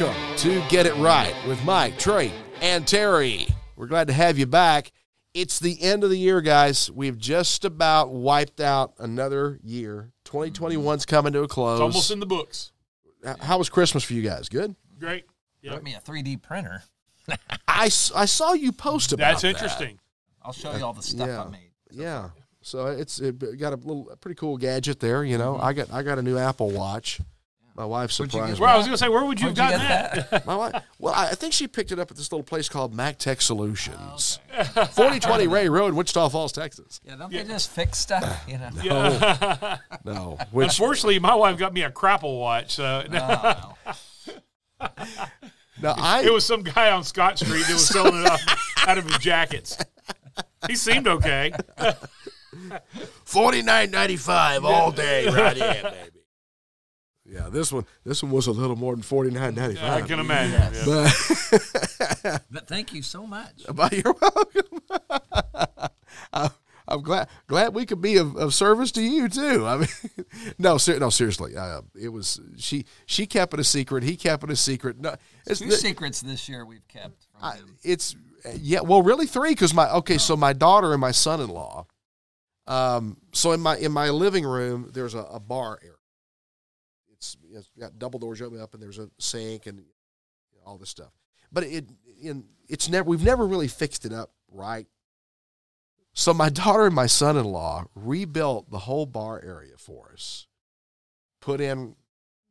Welcome to Get It Right with Mike, Trey, and Terry. We're glad to have you back. It's the end of the year, guys. We've just about wiped out another year. 2021's coming to a close. It's almost in the books. How was Christmas for you guys? Good? Great. Yeah. Got me a 3D printer. I, I saw you post about it. That's that. interesting. I'll show you all the stuff yeah. I made. Yeah. So it's it got a little a pretty cool gadget there, you know. Mm-hmm. I got I got a new Apple Watch. My wife. Where'd surprised me. Well, I was going to say, where would you have Where'd you gotten get that? My wife, well, I I think she picked it up at this little place called MacTech Solutions, Oh, 4020 Ray Road, Wichita Falls, Texas. Yeah, don't they just fix stuff? You know. Yeah. No, which Unfortunately, my wife got me a Crapple watch. So Oh, no, I it was some guy on Scott Street that was selling it off out of his jackets. He seemed okay. forty nine ninety five all day right in, baby. Yeah, this one this one was a little more than forty nine ninety I can imagine. yeah. But but thank you so much. but you're welcome. I, I'm glad glad we could be of, of service to you too. I mean, no, ser- no, seriously. Uh, it was she. She kept it a secret. He kept it a secret. No, it's Two the- secrets this year we've kept from I, him. it's yeah. Well, really three because my okay. So my daughter and my son-in-law. Um. So in my in my living room, there's a, a bar area. It's, it's got double doors open up, and there's a sink and all this stuff. But it in it's never we've never really fixed it up right. So my daughter and my son-in-law rebuilt the whole bar area for us. Put in,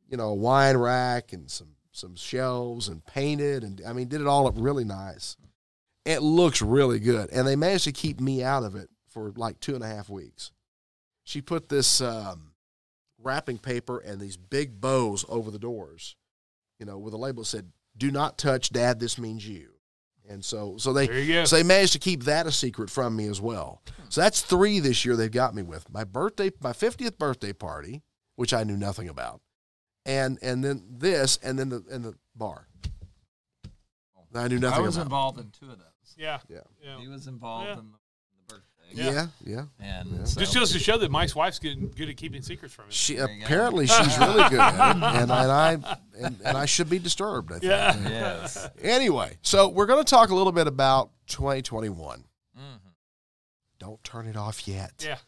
you know, a wine rack and some some shelves and painted and I mean did it all up really nice. It looks really good, and they managed to keep me out of it for like two and a half weeks. She put this um, wrapping paper and these big bows over the doors, you know, with a label that said "Do not touch, Dad. This means you." And so, so they There you go. so they managed to keep that a secret from me as well. So that's three this year they've got me with. My birthday, my 50th birthday party, which I knew nothing about. And and then this and then the and the bar. I knew nothing. About. I was about. involved in two of those. Yeah. Yeah. yeah. He was involved Yeah. in the, the birthday. Yeah, yeah. And Yeah. so, Just goes to show that Mike's wife's good, good at keeping secrets from him. She There apparently she's really good at it, and, and I and, and I should be disturbed. I think. Yeah. yes. Anyway, so we're going to talk a little bit about 2021. Mhm. Don't turn it off yet. Yeah.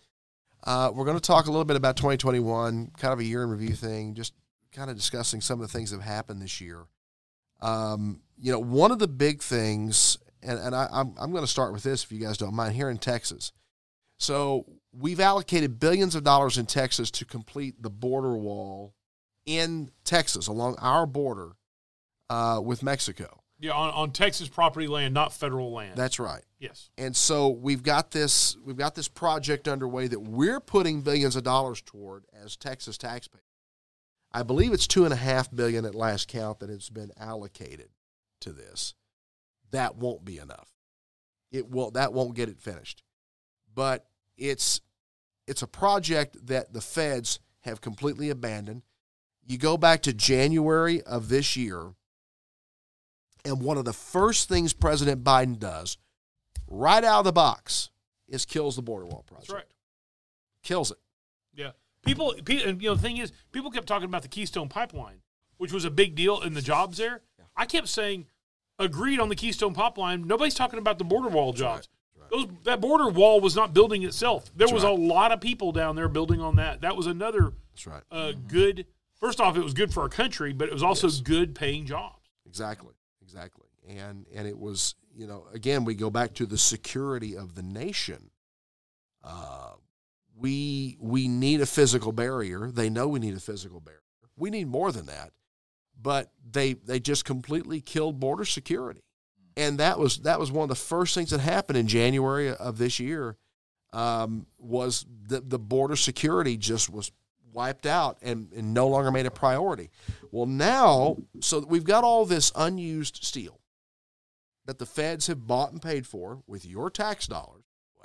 Uh, we're going to talk a little bit about 2021, kind of a year in review thing, just kind of discussing some of the things that have happened this year. Um, you know, one of the big things, and, and I, I'm, I'm going to start with this if you guys don't mind, here in Texas. So we've allocated billions of dollars in Texas to complete the border wall in Texas along our border uh, with Mexico. Yeah, on, on Texas property land, not federal land. That's right. yes. And so we've got this we've got this project underway that we're putting billions of dollars toward as Texas taxpayers. I believe it's two and a half billion at last count that has been allocated to this. That won't be enough. It will that won't get it finished. But it's it's a project that the feds have completely abandoned. You go back to January of this year, and one of the first things President Biden does right out of the box is kills the border wall project. That's right. Kills it. Yeah. People, you know, the thing is, people kept talking about the Keystone Pipeline, which was a big deal in the jobs there. I kept saying, agreed on the Keystone Pipeline. Nobody's talking about the border wall jobs. Those, that border wall was not building itself. There That's was right. a lot of people down there building on that. That was another That's right. uh, good. First off, it was good for our country, but it was also Yes. good paying jobs. Exactly. Exactly. And and it was, you know, again, we go back to the security of the nation. Uh, we we need a physical barrier. They know we need a physical barrier. We need more than that. But they they just completely killed border security. And that was that was one of the first things that happened in January of this year. Um, was the the border security just was wiped out and, and no longer made a priority. Well, now, so we've got all this unused steel that the feds have bought and paid for with your tax dollars.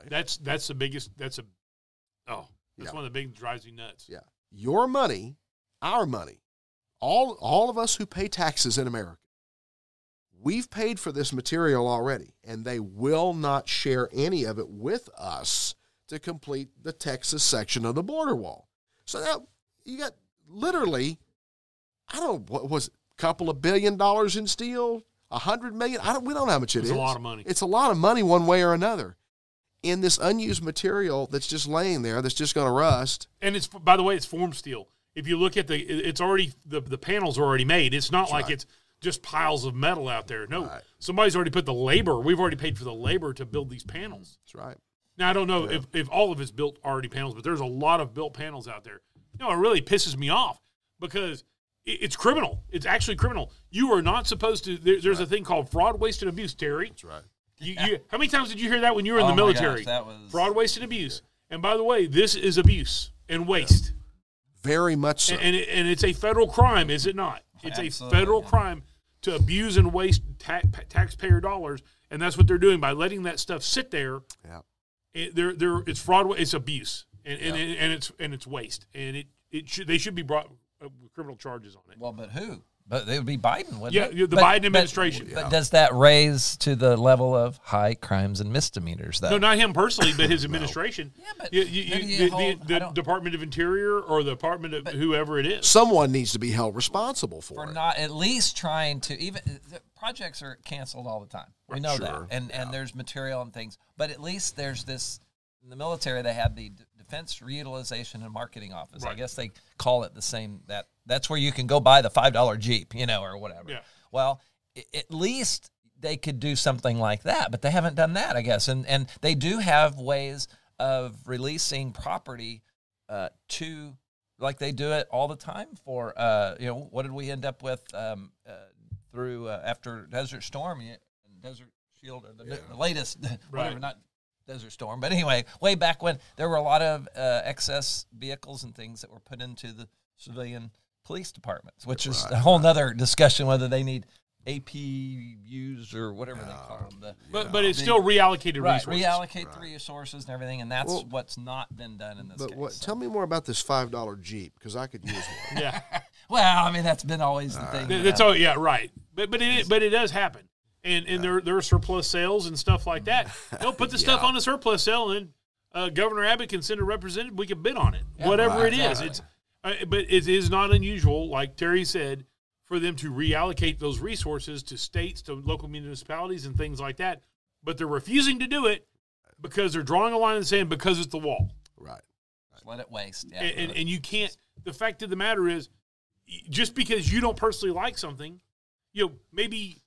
That's that's the biggest. That's a oh, that's Yeah. one of the big drives me nuts. Yeah. Your money, our money, all all of us who pay taxes in America, we've paid for this material already, and they will not share any of it with us to complete the Texas section of the border wall. So now you got literally, I don't know what was it, couple of billion dollars in steel, a hundred million. I don't. We don't know how much it It's is. a lot of money. It's a lot of money one way or another. In this unused material that's just laying there, that's just going to rust. And it's by the way, it's form steel. If you look at the, it's already the the panels are already made. It's not like right. it's just piles of metal out there. No, Right. somebody's already put the labor. We've already paid for the labor to build these panels. That's right. Now I don't know if, if all of it's built already panels, but there's a lot of built panels out there. You know, it really pisses me off because it, it's criminal. It's actually criminal. You are not supposed to. There, there's a thing called fraud, waste, and abuse, Terry. That's right. You, you, how many times did you hear that when you were in Oh the my gosh, military? that was- fraud, waste, and abuse. And by the way, this is abuse and waste, Very much so. and and, it, and it's a federal crime, is it not? It's Absolutely, a federal yeah. crime to abuse and waste ta- taxpayer dollars, and that's what they're doing by letting that stuff sit there. yeah. It, they're, they're, it's fraud, it's abuse, and, and, and it's and it's waste, and it, it should they should be brought uh, criminal charges on it. Well, but who? But it would be Biden, wouldn't Yeah, it? yeah, the But- Biden but- administration. But, does that raise to the level of high crimes and misdemeanors? Though No, not him personally, but his administration. Yeah, but you, you, you- you the, hold- the, the Department of Interior or the Department of whoever it is. Someone needs to be held responsible for, for it. not at least trying to even the projects are canceled all the time. We know Sure, that, and and there's material and things, but at least there's this. In the military, they have the D- Defense Reutilization and Marketing Office. I guess they call it the same. That that's where you can go buy the five dollar Jeep, you know, or whatever. Yeah. Well, at least they could do something like that, but they haven't done that, I guess. And and they do have ways of releasing property uh, to like they do it all the time for uh, you know what did we end up with um, uh, through uh, after Desert Storm, Desert Shield, or the, the latest whatever, Right. not Desert Storm, but anyway, way back when there were a lot of uh, excess vehicles and things that were put into the civilian police departments, which is a whole nother discussion whether they need APUs or whatever they call them. The, But but it's still reallocated right, resources. reallocate the resources and everything, and that's Well- what's not been done in this But case. what, so. tell me more about this five dollar Jeep because I could use one. Yeah, Well, I mean that's been always the thing. Th- you that's know. all. Yeah, right. But but it but it does happen, and and there there are surplus sales and stuff like that. They'll put the stuff on a surplus sale, and uh, Governor Abbott can send a representative. We can bid on it, whatever right, it is. exactly. It's uh, but it is not unusual, like Terry said, for them to reallocate those resources to states, to local municipalities, and things like that. But they're refusing to do it because they're drawing a line in the sand because it's the wall. right. Just let it waste. Yeah. and, and, and you can't the fact of the matter is just because you don't personally like something you know maybe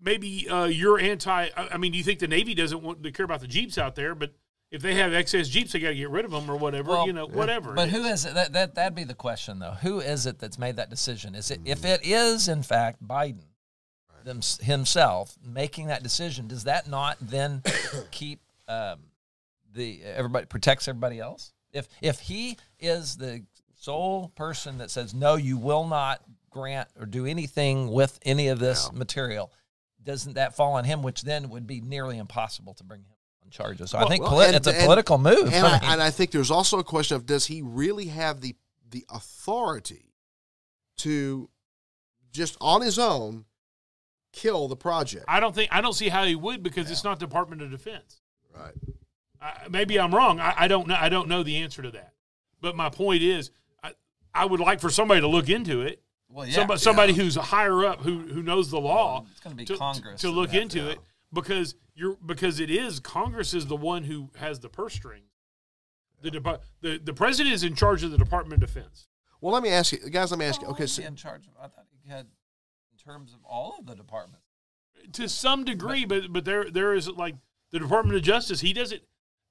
maybe uh, you're anti I, I mean do you think the navy doesn't want to care about the jeeps out there but if they have excess jeeps they got to get rid of them or whatever Well, you know whatever But who is. is it? That, that that'd be the question, though. Who is it that's made that decision? Is it if it is in fact Biden them, himself making that decision? Does that not then keep um, the everybody protects everybody else? If if he is the sole person that says no, you will not grant or do anything with any of this material, doesn't that fall on him? Which then would be nearly impossible to bring him on charges. So I think well, poli- and- it's a and- political move. And I I, mean- and I think there's also a question of does he really have the the authority to just on his own kill the project? i don't think i don't see how he would because it's not department of defense Right. I, maybe i'm wrong I, I don't know i don't know the answer to that but my point is i, I would like for somebody to look into it well, somebody, somebody who's higher up who who knows the law Well, it's gonna be to, Congress to that look have into to- it because you're because it is Congress is the one who has the purse strings. The, depa- the the president is in charge of the Department of Defense. Well, let me ask you, guys. Let me ask you. Okay, so, in charge of. I thought he had in terms of all of the departments. To some degree, but but there there is like the Department of Justice. He doesn't.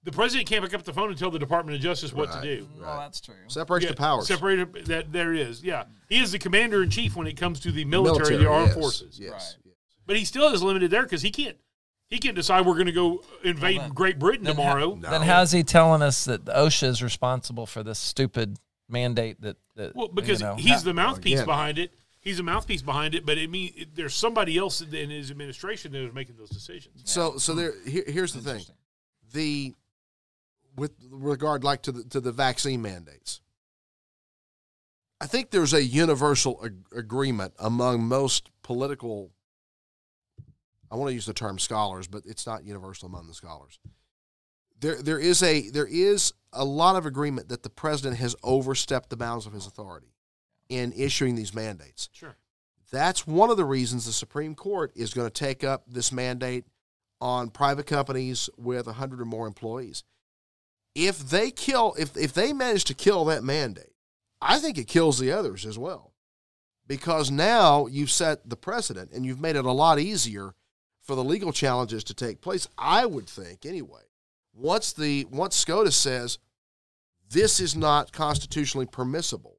The president can't pick up the phone and tell the Department of Justice what Right. to do. Well, that's true. separation of powers. Separated that there is. Yeah, he is the commander in chief when it comes to the military, the armed yes, forces. Yes. Right. yes. But he still is limited there because he can't. He can't decide we're going to go invade Well, then- Great Britain then tomorrow. How, Then how's he telling us that the OSHA is responsible for this stupid mandate that? that Well, because you know, he's how- the mouthpiece again. behind it. He's a mouthpiece behind it, but it mean it, there's somebody else in his administration that is making those decisions. So, so hmm. there. Here, here's the thing. The with regard like to the to the vaccine mandates. I think there's a universal ag- agreement among most political. I want to use the term scholars, but it's not universal among the scholars. There, there is a there is a lot of agreement that the president has overstepped the bounds of his authority in issuing these mandates. Sure. That's one of the reasons the Supreme Court is going to take up this mandate on private companies with 100 or more employees. If they kill, if, if they manage to kill that mandate, I think it kills the others as well. Because now you've set the precedent and you've made it a lot easier for the legal challenges to take place. I would think, anyway. Once the once SCOTUS says this is not constitutionally permissible,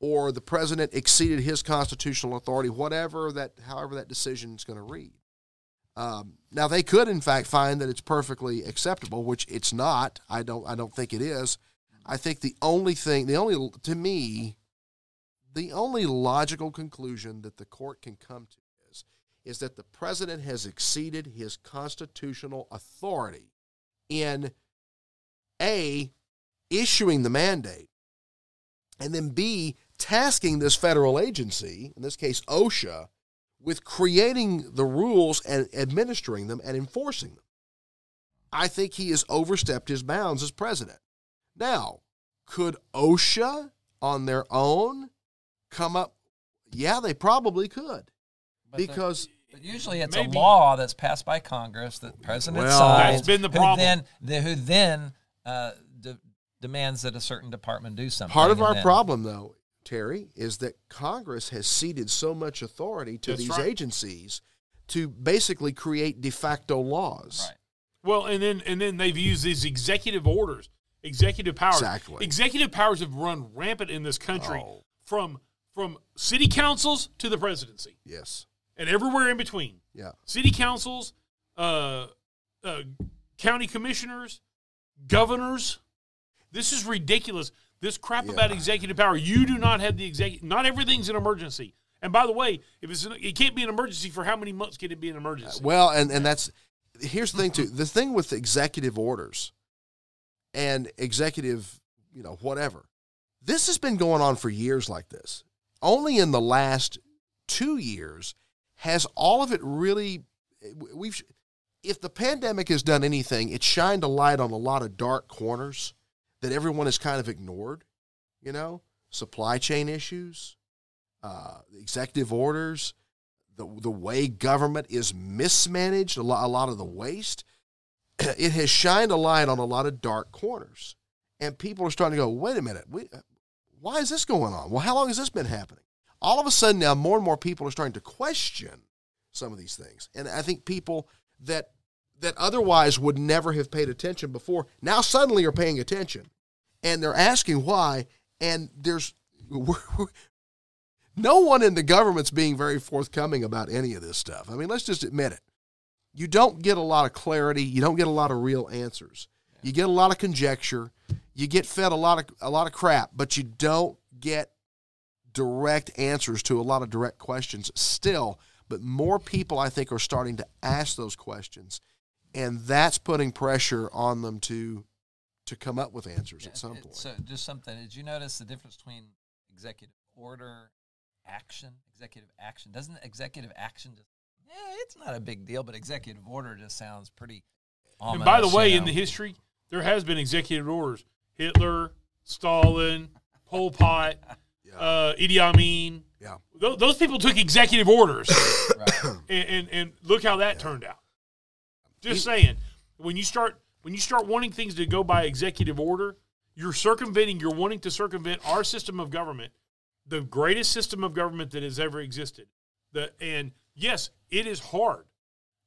or the president exceeded his constitutional authority, whatever that, however that decision is going to read. Um, now they could, in fact, find that it's perfectly acceptable, which it's not. I don't. I don't think it is. I think the only thing, the only to me, the only logical conclusion that the court can come to is is that the president has exceeded his constitutional authority in a issuing the mandate, and then b tasking this federal agency, in this case OSHA, with creating the rules and administering them and enforcing them. I think he has overstepped his bounds as president. Now, could OSHA on their own come up? Yeah, they probably could. But the- because But usually it's Maybe. a law that's passed by Congress that the president Well- signs. That's been the who. Then, the, who then uh, de- demands that a certain department do something. part of our then- problem, though, Terry, is that Congress has ceded so much authority to That's these right. agencies to basically create de facto laws. Right. Well, and then and then they've used these executive orders, executive powers. Exactly. Executive powers have run rampant in this country Oh. from from city councils to the presidency Yes. and everywhere in between. Yeah. City councils, uh, uh, county commissioners, governors. This is ridiculous. This crap about executive power. You do not have the executive. Not everything's an emergency. And by the way, if it's an, it can't be an emergency for how many months can it be an emergency? Well, and, and that's here's the thing too. The thing with executive orders and executive, you know, whatever. This has been going on for years like this. Only in the last two years has all of it really we've if the pandemic has done anything, it shined a light on a lot of dark corners that everyone has kind of ignored, you know, supply chain issues, uh, executive orders, the the way government is mismanaged, a lot, a lot of the waste. It has shined a light on a lot of dark corners, and people are starting to go, "Wait a minute, we, why is this going on? Well, how long has this been happening?" All of a sudden, now more and more people are starting to question some of these things, and I think people that that otherwise would never have paid attention before now suddenly are paying attention, and they're asking why. And there's no one in the government's being very forthcoming about any of this stuff. I mean, let's just admit it. You don't get a lot of clarity. You don't get a lot of real answers. You get a lot of conjecture. You get fed a lot of a lot of crap, but you don't get direct answers to a lot of direct questions still. But more people, I think, are starting to ask those questions, and that's putting pressure on them to to come up with answers at some It- point. So just something. Did you notice the difference between executive order, action, executive action? Doesn't executive action just? Yeah, it's not a big deal, but executive order just sounds pretty. And by the way, you in the history, there has been executive orders. Hitler, Stalin, Pol Pot, Yeah. uh, Idi Amin. Yeah. Those, those people took executive orders, Right. and, and and look how that turned out. Just saying, when you start when you start wanting things to go by executive order, you're circumventing. You're wanting to circumvent our system of government, the greatest system of government that has ever existed. The and yes, it is hard.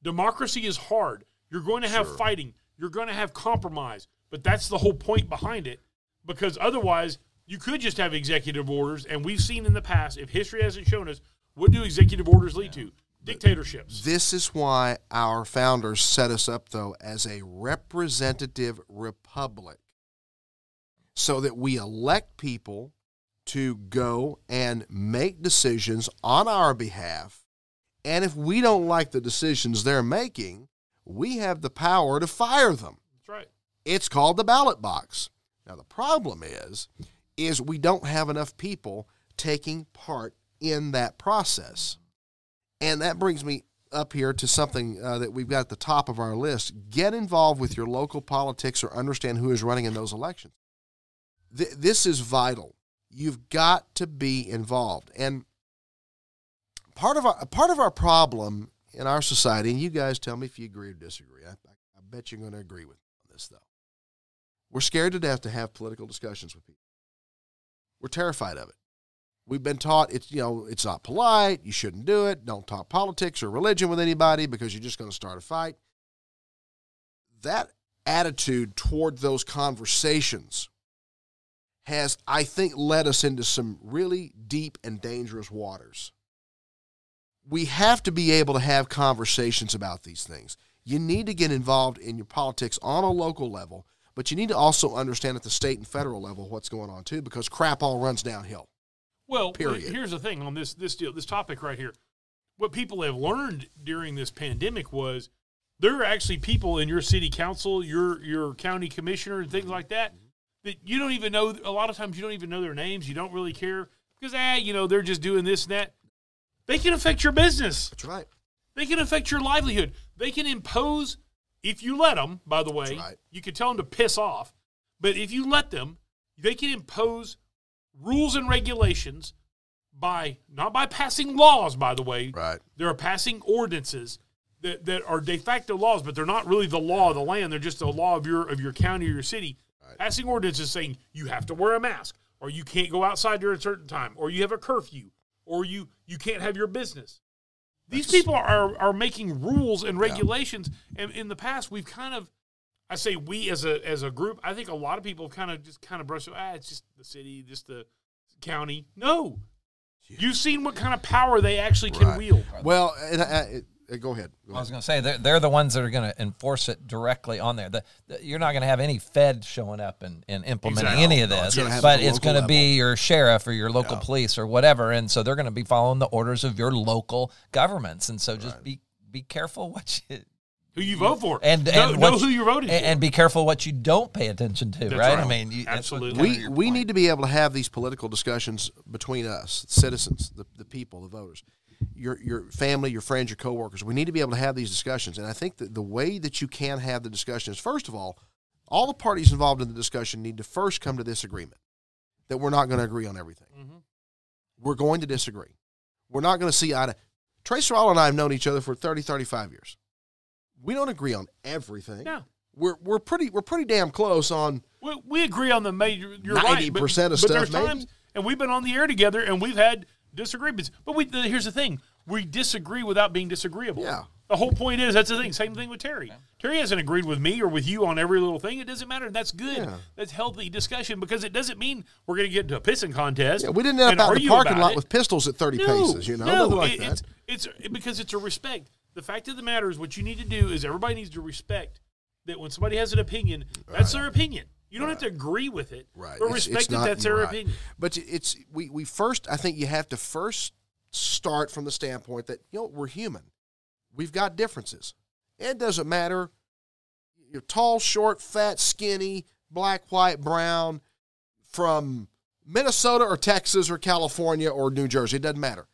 Democracy is hard. You're going to have Sure. fighting. You're going to have compromise. But that's the whole point behind it. Because otherwise, you could just have executive orders. And we've seen in the past, if history hasn't shown us, what do executive orders lead to? Dictatorships. This is why our founders set us up, though, as a representative republic, so that we elect people to go and make decisions on our behalf. And if we don't like the decisions they're making, we have the power to fire them. That's right. It's called the ballot box. Now the problem is is we don't have enough people taking part in that process. And that brings me up here to something uh, that we've got at the top of our list. Get involved with your local politics or understand who is running in those elections. Th- this is vital. You've got to be involved. And part of our part of our problem in our society, and you guys tell me if you agree or disagree. I, I, I bet you're going to agree with me on this, though. We're scared to death to have political discussions with people. We're terrified of it. We've been taught it's you know it's not polite. You shouldn't do it. Don't talk politics or religion with anybody because you're just going to start a fight. That attitude toward those conversations has, I think, led us into some really deep and dangerous waters. We have to be able to have conversations about these things. You need to get involved in your politics on a local level, but you need to also understand at the state and federal level what's going on too, because crap all runs downhill. Well, Period. here's the thing on this this deal, this topic right here. What people have learned during this pandemic was there are actually people in your city council, your your county commissioner, and things like that that you don't even know. A lot of times, you don't even know their names. You don't really care because ah, you know, they're just doing this and that. They can affect your business. That's right. They can affect your livelihood. They can impose, if you let them, by the way, right. you can tell them to piss off. But if you let them, they can impose rules and regulations by, not by passing laws, by the way. Right. They're passing ordinances that, that are de facto laws, but they're not really the law of the land. They're just the law of your, of your county or your city. Passing ordinances saying you have to wear a mask, or you can't go outside during a certain time, or you have a curfew, or you, you can't have your business. These people are are making rules and regulations, and in the past we've kind of, I say we as a as a group, I think a lot of people kind of just kind of brush, ah, it's just the city, just the county. No, you've seen what kind of power they actually can Right. wield. Well, and I, I, uh, go ahead. Go I was going to say they're, they're the ones that are going to enforce it directly on there. The, the, you're not going to have any Fed showing up and, and implementing Exactly. any of No, this, it's gonna but it's going to be your sheriff or your local Yeah. police or whatever, and so they're going to be following the orders of your local governments, and so just be be careful what you Who you vote for, and know, and know what who you- you're voting and, for. and be careful what you don't pay attention to, That's right? I mean, you, Absolutely. we we point. need to be able to have these political discussions between us, citizens, the, the people, the voters, your your family, your friends, your coworkers. We need to be able to have these discussions, and I think that the way that you can have the discussion is first of all, all the parties involved in the discussion need to first come to this agreement that we're not going to agree on everything. Mhm. We're going to disagree. We're not going to see eye to. Tracer All and I have known each other for 30, 35 years. We don't agree on everything. No. We're, we're pretty we're pretty damn close on We, we agree on the major. You're right, but- 90% of but stuff, There's maybe. times, and we've been on the air together, and we've had disagreements. But we the, here's the thing: we disagree without being disagreeable. Yeah. The whole point is that's the thing. Same thing with Terry. Terry hasn't agreed with me or with you on every little thing. It doesn't matter. That's good. Yeah. That's healthy discussion because it doesn't mean we're going to get into a pissing contest. Yeah, we didn't end and up out in the parking about lot it. with pistols at 30 no, paces, you know, no, nothing like it- that. It's, it's because it's a respect. The fact of the matter is, what you need to do is everybody needs to respect that when somebody has an opinion, that's their opinion. You don't have to agree with it, Right. but It's- respect it's that not- that's their right. opinion. But it's we we first I think you have to first start from the standpoint that you know we're human. We've got differences. It doesn't matter you're tall, short, fat, skinny, black, white, brown from Minnesota or Texas or California or New Jersey. It doesn't matter.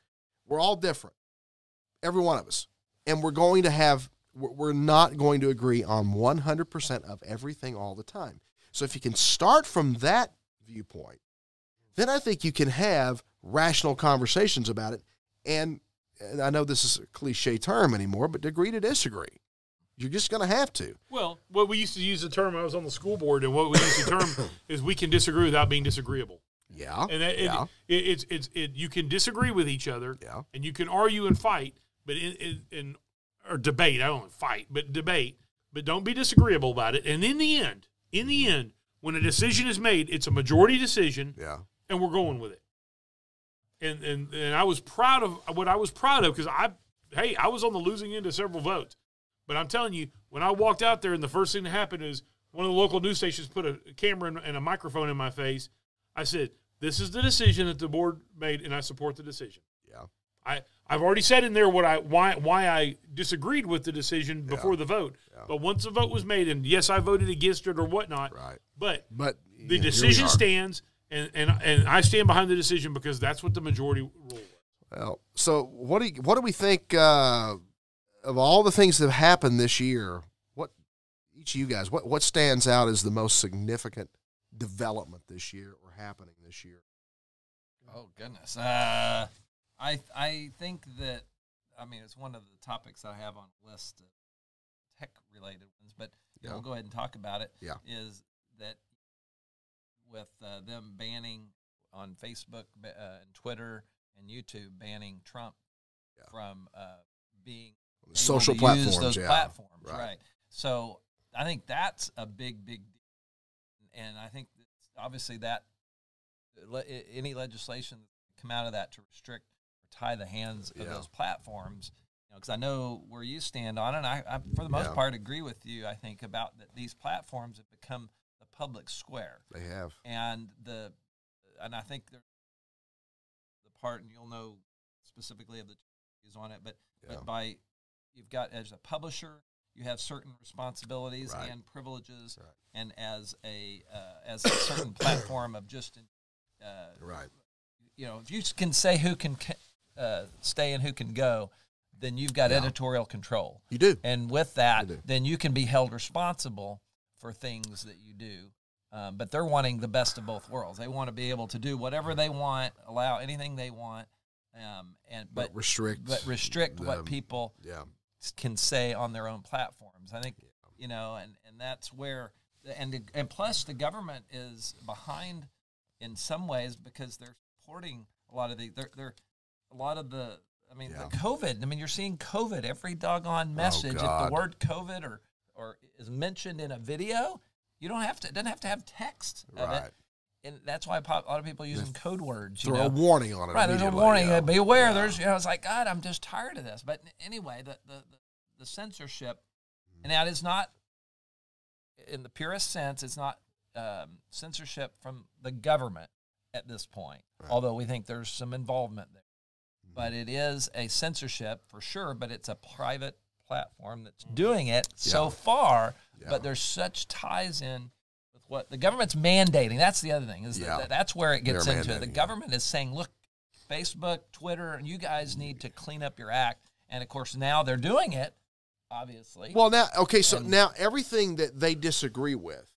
We're all different. Every one of us. And we're going to have we're not going to agree on 100% of everything all the time. So if you can start from that viewpoint, then I think you can have rational conversations about it. And, and I know this is a cliche term anymore, but agree to disagree. You're just going to have to. Well, what we used to use the term, I was on the school board, and what we used to term is we can disagree without being disagreeable. Yeah. And that, yeah. it, it, it's it's it, you can disagree with each other, Yeah. and you can argue and fight, but in, in, in or debate. I don't fight, but debate. But don't be disagreeable about it. And in the end, in the end, when a decision is made, it's a majority decision, yeah. and we're going with it. And and and I was proud of what I was proud of because I hey I was on the losing end of several votes, but I'm telling you when I walked out there and the first thing that happened is one of the local news stations put a camera and- and a microphone in my face. I said this is the decision that the board made and I support the decision. Yeah. I I've already said in there what I why why I disagreed with the decision before the vote, but once the vote was made and yes I voted against it or whatnot, Right. but But the you know, here we decision stands, and, and and I stand behind the decision because that's what the majority rule was. Well, so what do you, what do we think uh, of all the things that have happened this year? What each of you guys what what stands out as the most significant development this year or happening this year? Oh goodness. Uh, I I think that I mean it's one of the topics I have on the list of tech related ones, but Yeah. we'll go ahead and talk about it. Yeah. Is that with uh, them banning on Facebook uh, and Twitter and YouTube banning Trump Yeah. from uh, being Social platforms, those yeah. platforms, Right. right. So I think that's a big, big deal, and I think that obviously that le- any legislation that come out of that to restrict tie the hands of Yeah. those platforms, you know, because I know where you stand on it. And I, I, for the most Yeah. part, agree with you. I think about that these platforms have become the public square They have. and the and I think the part and you'll know specifically of the is on it, but Yeah. but by you've got as a publisher you have certain responsibilities Right. and privileges, Right. and as a uh, as a certain platform of just uh, Right. you know if you can say who can ca- uh, stay and who can go, then you've got Yeah. editorial control. You do. And with that, You then you can be held responsible for things that you do. Um, but they're wanting the best of both worlds. They want to be able to do whatever they want, allow anything they want, um, and But, but restrict. but restrict the- what people Yeah. can say on their own platforms. I think you know, and and that's where and the, and plus the government is behind in some ways because they're supporting a lot of the they're, they're a lot of the I mean Yeah. the COVID. I mean you're seeing COVID every doggone message. if the word COVID or or is mentioned in a video, you don't have to. It doesn't have to have text Right. And that's why a lot of people are using code words. You Throw know? a warning on it. Right, there's a warning. Be aware. Yeah. There's, you know, it's like God. I'm just tired of this. But anyway, the the the, the censorship, and that is not, in the purest sense, it's not um, censorship from the government at this point. Right. Although we think there's some involvement there, but it is a censorship for sure. But it's a private platform that's doing it so far. Yeah. But there's such ties in with what the government's mandating. That's the other thing is Yeah. that that's where it gets They're into it. The government is saying, look, Facebook, Twitter, you guys need to clean up your act. And of course, now they're doing it. Obviously, Well, now, okay, so And- now everything that they disagree with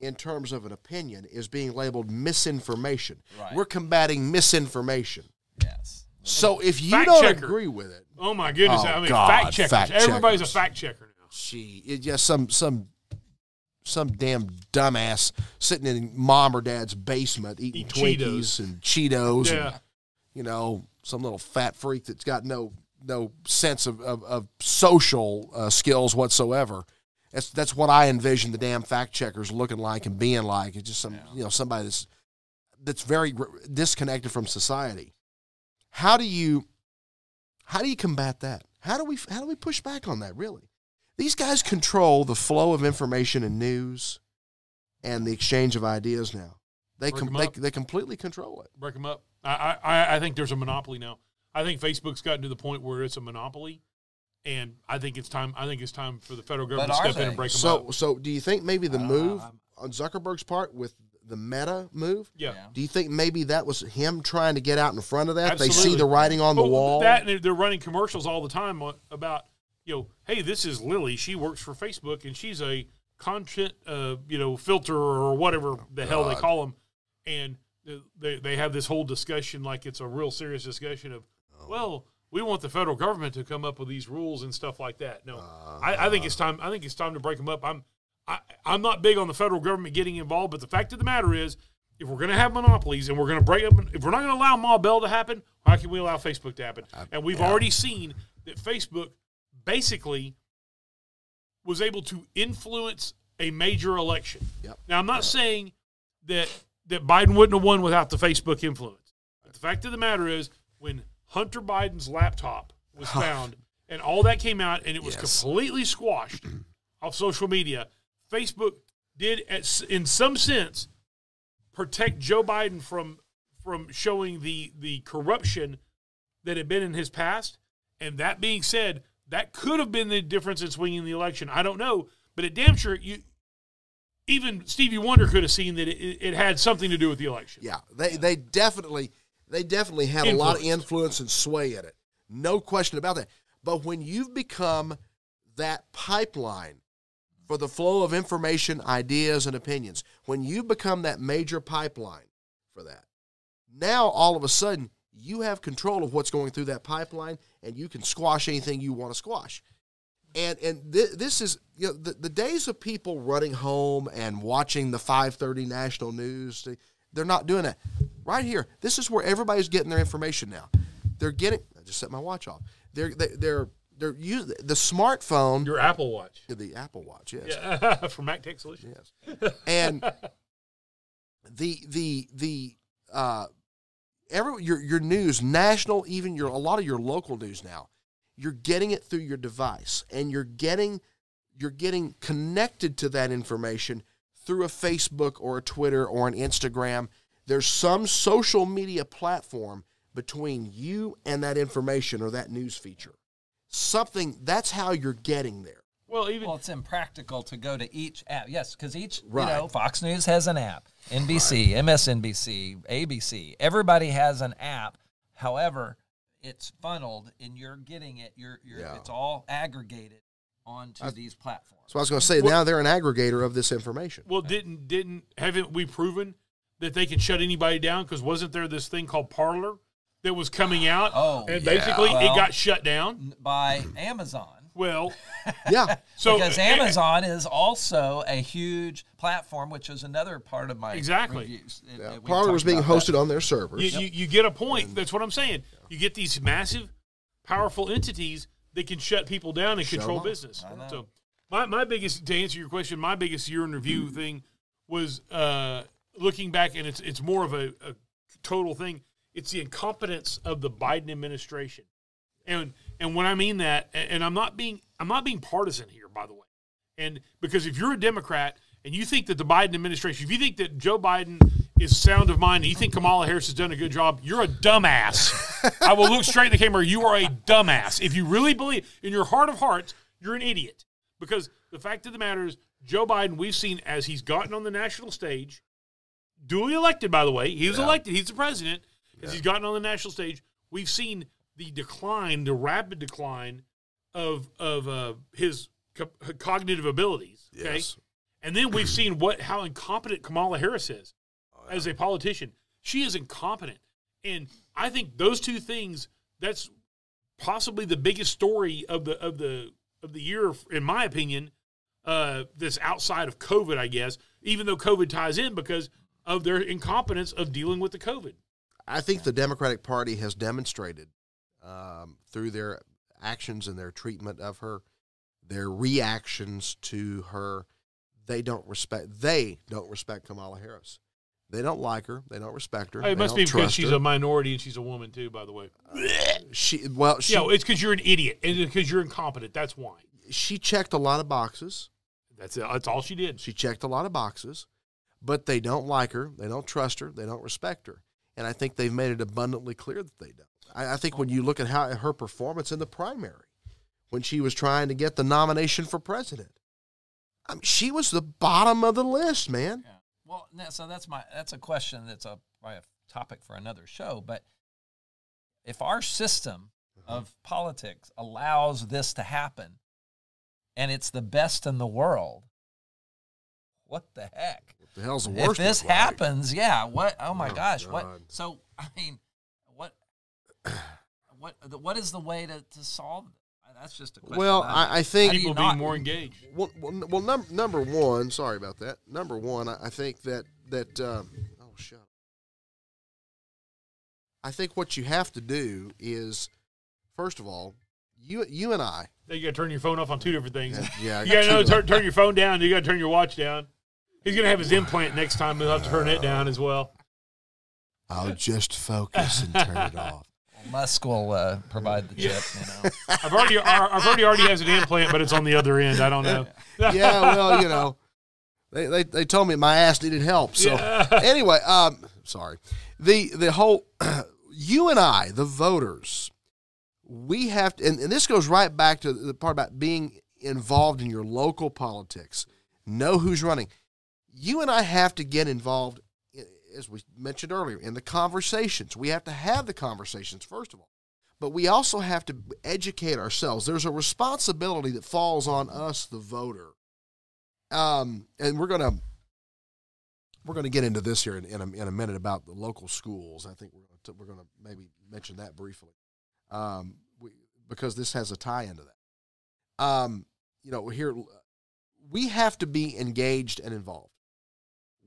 in terms of an opinion is being labeled misinformation. Right. We're combating misinformation. yes. So if you Fact don't checker. agree with it, Oh my goodness! Oh, I mean, God, fact checkers. fact Everybody's a fact checker now. gee, it just some some some damn dumbass sitting in mom or dad's basement eating Eat Twinkies Cheetos. and Cheetos Yeah. and you know some little fat freak that's got no no sense of of, of social uh, skills whatsoever. That's that's what I envision the damn fact checkers looking like and being like. It's just some you know somebody that's that's very disconnected from society. How do you how do you combat that? How do we how do we push back on that? Really, these guys control the flow of information and news, and the exchange of ideas. Now they Break com- they, they completely control it. break them up. I, I I think there's a monopoly now. I think Facebook's gotten to the point where it's a monopoly, and I think it's time. I think it's time for the federal government to are step in and break them So up. so do you think maybe the Uh, move I'm- on Zuckerberg's part with the Meta move? Yeah. Yeah. Do you think maybe that was him trying to get out in front of that? They see the writing on the Oh, wall. That and they're running commercials all the time about you know, hey, this is Lily. She works for Facebook and she's a content uh, you know filter or whatever the hell they call them, and they they have this whole discussion like it's a real serious discussion of Oh. well. We want the federal government to come up with these rules and stuff like that. No, Uh, I, I think it's time. I think it's time to break them up. I'm, I, I'm not big on the federal government getting involved, but the fact of the matter is, if we're going to have monopolies and we're going to break up, if we're not going to allow Ma Bell to happen, how can we allow Facebook to happen? And we've yeah. already seen that Facebook basically was able to influence a major election. Yep. Now, I'm not saying that that Biden wouldn't have won without the Facebook influence. But the fact of the matter is, when Hunter Biden's laptop was found and all that came out and it was Yes. completely squashed off social media, Facebook did, at, in some sense, protect Joe Biden from from showing the the corruption that had been in his past. And that being said, that could have been the difference in swinging the election. I don't know, but it damn sure you. Even Stevie Wonder could have seen that it, it had something to do with the election. Yeah, they they definitely they definitely had a lot of Influence. influence and sway in it. No question about that. But when you've become that pipeline for the flow of information, ideas, and opinions, when you become that major pipeline for that, now all of a sudden you have control of what's going through that pipeline, and you can squash anything you want to squash. And and th- this is you know the, the days of people running home and watching the 5:30 national news. They, they're not doing that. Right here, this is where everybody's getting their information now. They're getting. I just set my watch off. They're they, they're they're using the smartphone, Your Apple Watch. the Apple Watch. Yes. Yeah, from Mac Tech Solutions. Yes. And the the the uh every your your news, national, even your a lot of your local news now, you're getting it through your device and you're getting you're getting connected to that information through a Facebook or a Twitter or an Instagram. There's some social media platform between you and that information or that news feature. Something that's how you're getting there. Well, even Well, it's impractical to go to each app. Yes, because each, Right. you know, Fox News has an app, NBC, MSNBC, ABC. Everybody has an app. However, it's funneled and you're getting it. You're, you're Yeah. it's all aggregated onto these platforms. So I was going to say now they're an aggregator of this information. well, didn't didn't haven't we proven that they can shut anybody down? Because wasn't there this thing called Parler that was coming out? Oh, and yeah. basically Well- it got shut down. by Amazon. Well, Yeah. so because Amazon is also a huge platform, which is another part of my Exactly. reviews. And- Yeah, and we Parler was being about that. hosted on their servers. you, you, you get a point. That's what I'm saying. You get these massive, powerful entities that can shut people down and Shut control 'em up. business. So, my, my biggest to answer your question, my biggest year in review thing was uh, looking back, and it's it's more of a, a total thing. It's the incompetence of the Biden administration, and and when I mean that, and I'm not being I'm not being partisan here, by the way, and because if you're a Democrat and you think that the Biden administration, if you think that Joe Biden is sound of mind and you think Kamala Harris has done a good job, you're a dumbass. I will look straight in the camera. You are a dumbass. If you really believe in your heart of hearts, you're an idiot. Because the fact of the matter is, Joe Biden, we've seen as he's gotten on the national stage, duly elected, by the way, he was elected, he's the president. As he's gotten on the national stage, we've seen the decline, the rapid decline of of uh, his co- cognitive abilities. Okay, Yes. and then we've seen what how incompetent Kamala Harris is as a politician. She is incompetent, and I think those two things. That's possibly the biggest story of the of the of the year, in my opinion. Uh, that's outside of COVID, I guess. Even though COVID ties in because of their incompetence of dealing with the COVID. I think the Democratic Party has demonstrated um, through their actions and their treatment of her, their reactions to her. They don't respect. They don't respect Kamala Harris. They don't like her. They don't respect her. It they must be because she's her. a minority and she's a woman too. By the way, she. Well, she yeah, it's because you're an idiot and because you're incompetent. That's why. she checked a lot of boxes. That's it. That's all she did. She checked a lot of boxes, but they don't like her. They don't trust her. They don't respect her. And I think they've made it abundantly clear that they don't. I, I think when you look at how her performance in the primary, when she was trying to get the nomination for president, I mean, she was the bottom of the list, man. Yeah. Well, so that's my that's a question that's a probably a topic for another show. But if our system mm-hmm. of politics allows this to happen, and it's the best in the world, what the heck? What the hell's the if this look like? happens, yeah. What? Oh my Oh, gosh! What? So I mean, what? What? What is the way to to solve? This? That's just a question. Well, I- I, I think How do People being not- more engaged. Well, well, well num- number one, sorry about that. Number one, I, I think that that um, oh shut. up. I think what you have to do is, first of all, you you and I. You got to turn your phone off on two different things. Yeah, You got to know turn, turn your phone down. You got to turn your watch down. He's gonna have his implant next time. He'll have to turn it down as well. I'll just focus and turn it off. Musk will uh, provide the chip. You know. I've already, I've already already has an implant, but it's on the other end. I don't know. Yeah, well, you know, they, they, they told me my ass needed help. So Yeah. anyway, um, sorry. The the whole you and I, the voters, we have to, and, and this goes right back to the part about being involved in your local politics. Know who's running. You and I have to get involved, as we mentioned earlier, in the conversations. We have to have the conversations first of all, but we also have to educate ourselves. There's a responsibility that falls on us, the voter. Um, and we're gonna we're going to get into this here in, in, a, in a minute about the local schools. I think we're going to, we're going to maybe mention that briefly, um, we, because this has a tie into that. Um, you know, here we have to be engaged and involved.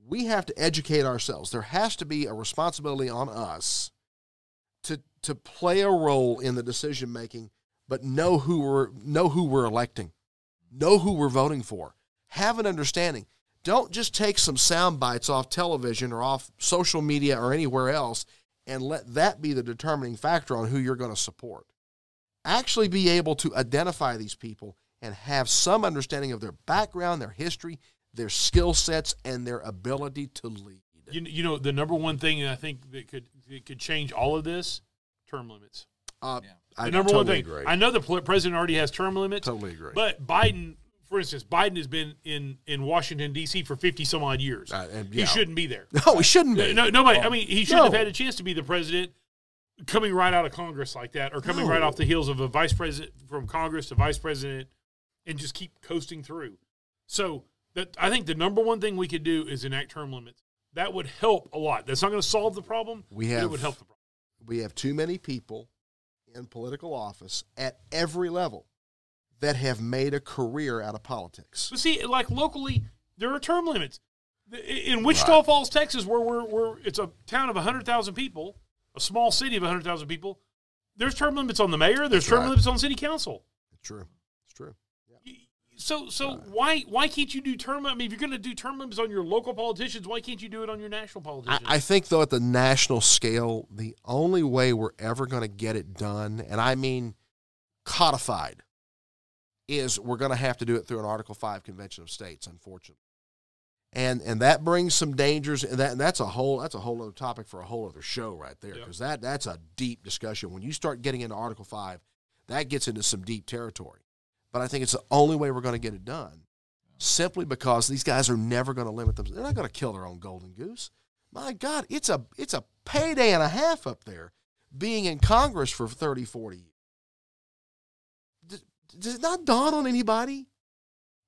We have to educate ourselves. There has to be a responsibility on us to to play a role in the decision making, but know who we're know who we're electing, know who we're voting for, have an understanding. Don't just take some sound bites off television or off social media or anywhere else and let that be the determining factor on who you're going to support. Actually, be able to identify these people and have some understanding of their background, their history, their skill sets, and their ability to lead. You, you know, the number one thing I think that could that could change all of this term limits. Uh, Yeah. I The number totally one thing. agree. I know the president already has term limits, totally agree. but Biden, for instance, Biden has been in in Washington D.C. for fifty some odd years. Uh, and, He shouldn't be there. No, he shouldn't be. No, nobody. I mean, he shouldn't have had a chance to be the president coming right out of Congress like that, or coming No. right off the heels of a vice president from Congress to vice president, and just keep coasting through. So that I think the number one thing we could do is enact term limits. That would help a lot. That's not going to solve the problem. We have it would help the problem. we have too many people in political office at every level that have made a career out of politics. But see, like locally, there are term limits. In Wichita Falls, Texas, where we're, we're it's a town of hundred thousand people, a small city of hundred thousand people. There's term limits on the mayor. There's That's term right. limits on city council. It's true. It's true. So, so uh. why why can't you do term? I mean, if you're going to do term limits on your local politicians, why can't you do it on your national I, politicians? I think though at the national scale, the only way we're ever going to get it done, and I mean codified, is we're going to have to do it through an Article Five Convention of States, unfortunately. And and that brings some dangers, and that and that's a whole that's a whole other topic for a whole other show right there, Yep. because that that's a deep discussion. When you start getting into Article Five, that gets into some deep territory. But I think it's the only way we're going to get it done, simply because these guys are never going to limit them. They're not going to kill their own golden goose. My God, it's a it's a payday and a half up there, being in Congress for 30, 40 years. Does, does it not dawn on anybody?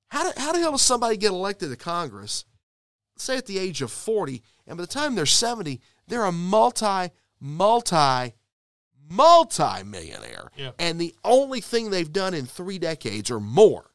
How, do, how the hell does somebody get elected to Congress, say at the age of 40, and by the time they're 70, they're a multi, multi, multi millionaire. Yeah. And the only thing they've done in three decades or more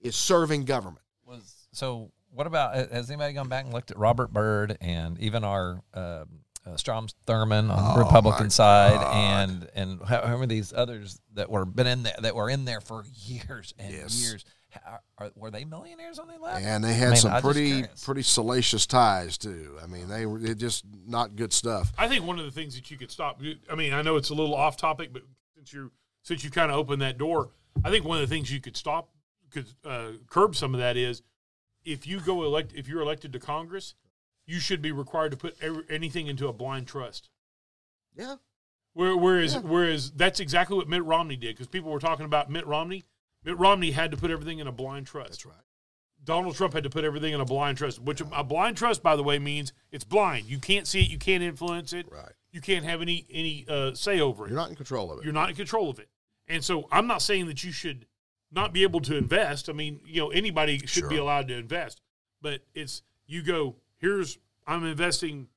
is serving government. was so what about has anybody gone back and looked at robert byrd and even our um, uh, strom Thurmond on Oh, the republican side God. and and how, how many of these others that were been in there that were in there for years and Yes. years How- are, were they millionaires when they left And they had I mean, some I'm pretty pretty salacious ties too. I mean, they were it just not good stuff. I think one of the things that you could stop. I mean, I know it's a little off topic, but since you since you kind of opened that door, I think one of the things you could stop, could uh, curb some of that is if you go elect, if you're elected to Congress, you should be required to put every, anything into a blind trust. Yeah, Where, whereas, Yeah. whereas that's exactly what Mitt Romney did because people were talking about Mitt Romney. Mitt Romney had to put everything in a blind trust. that's right. Donald Trump had to put everything in a blind trust, which a blind trust, by the way, means it's blind. You can't see it, you can't influence it, Right. you can't have any any uh, say over it. You're not in control of it. You're not in control of it. And so I'm not saying that you should not be able to invest. I mean, you know, anybody should be allowed to invest, but it's you go here's I'm investing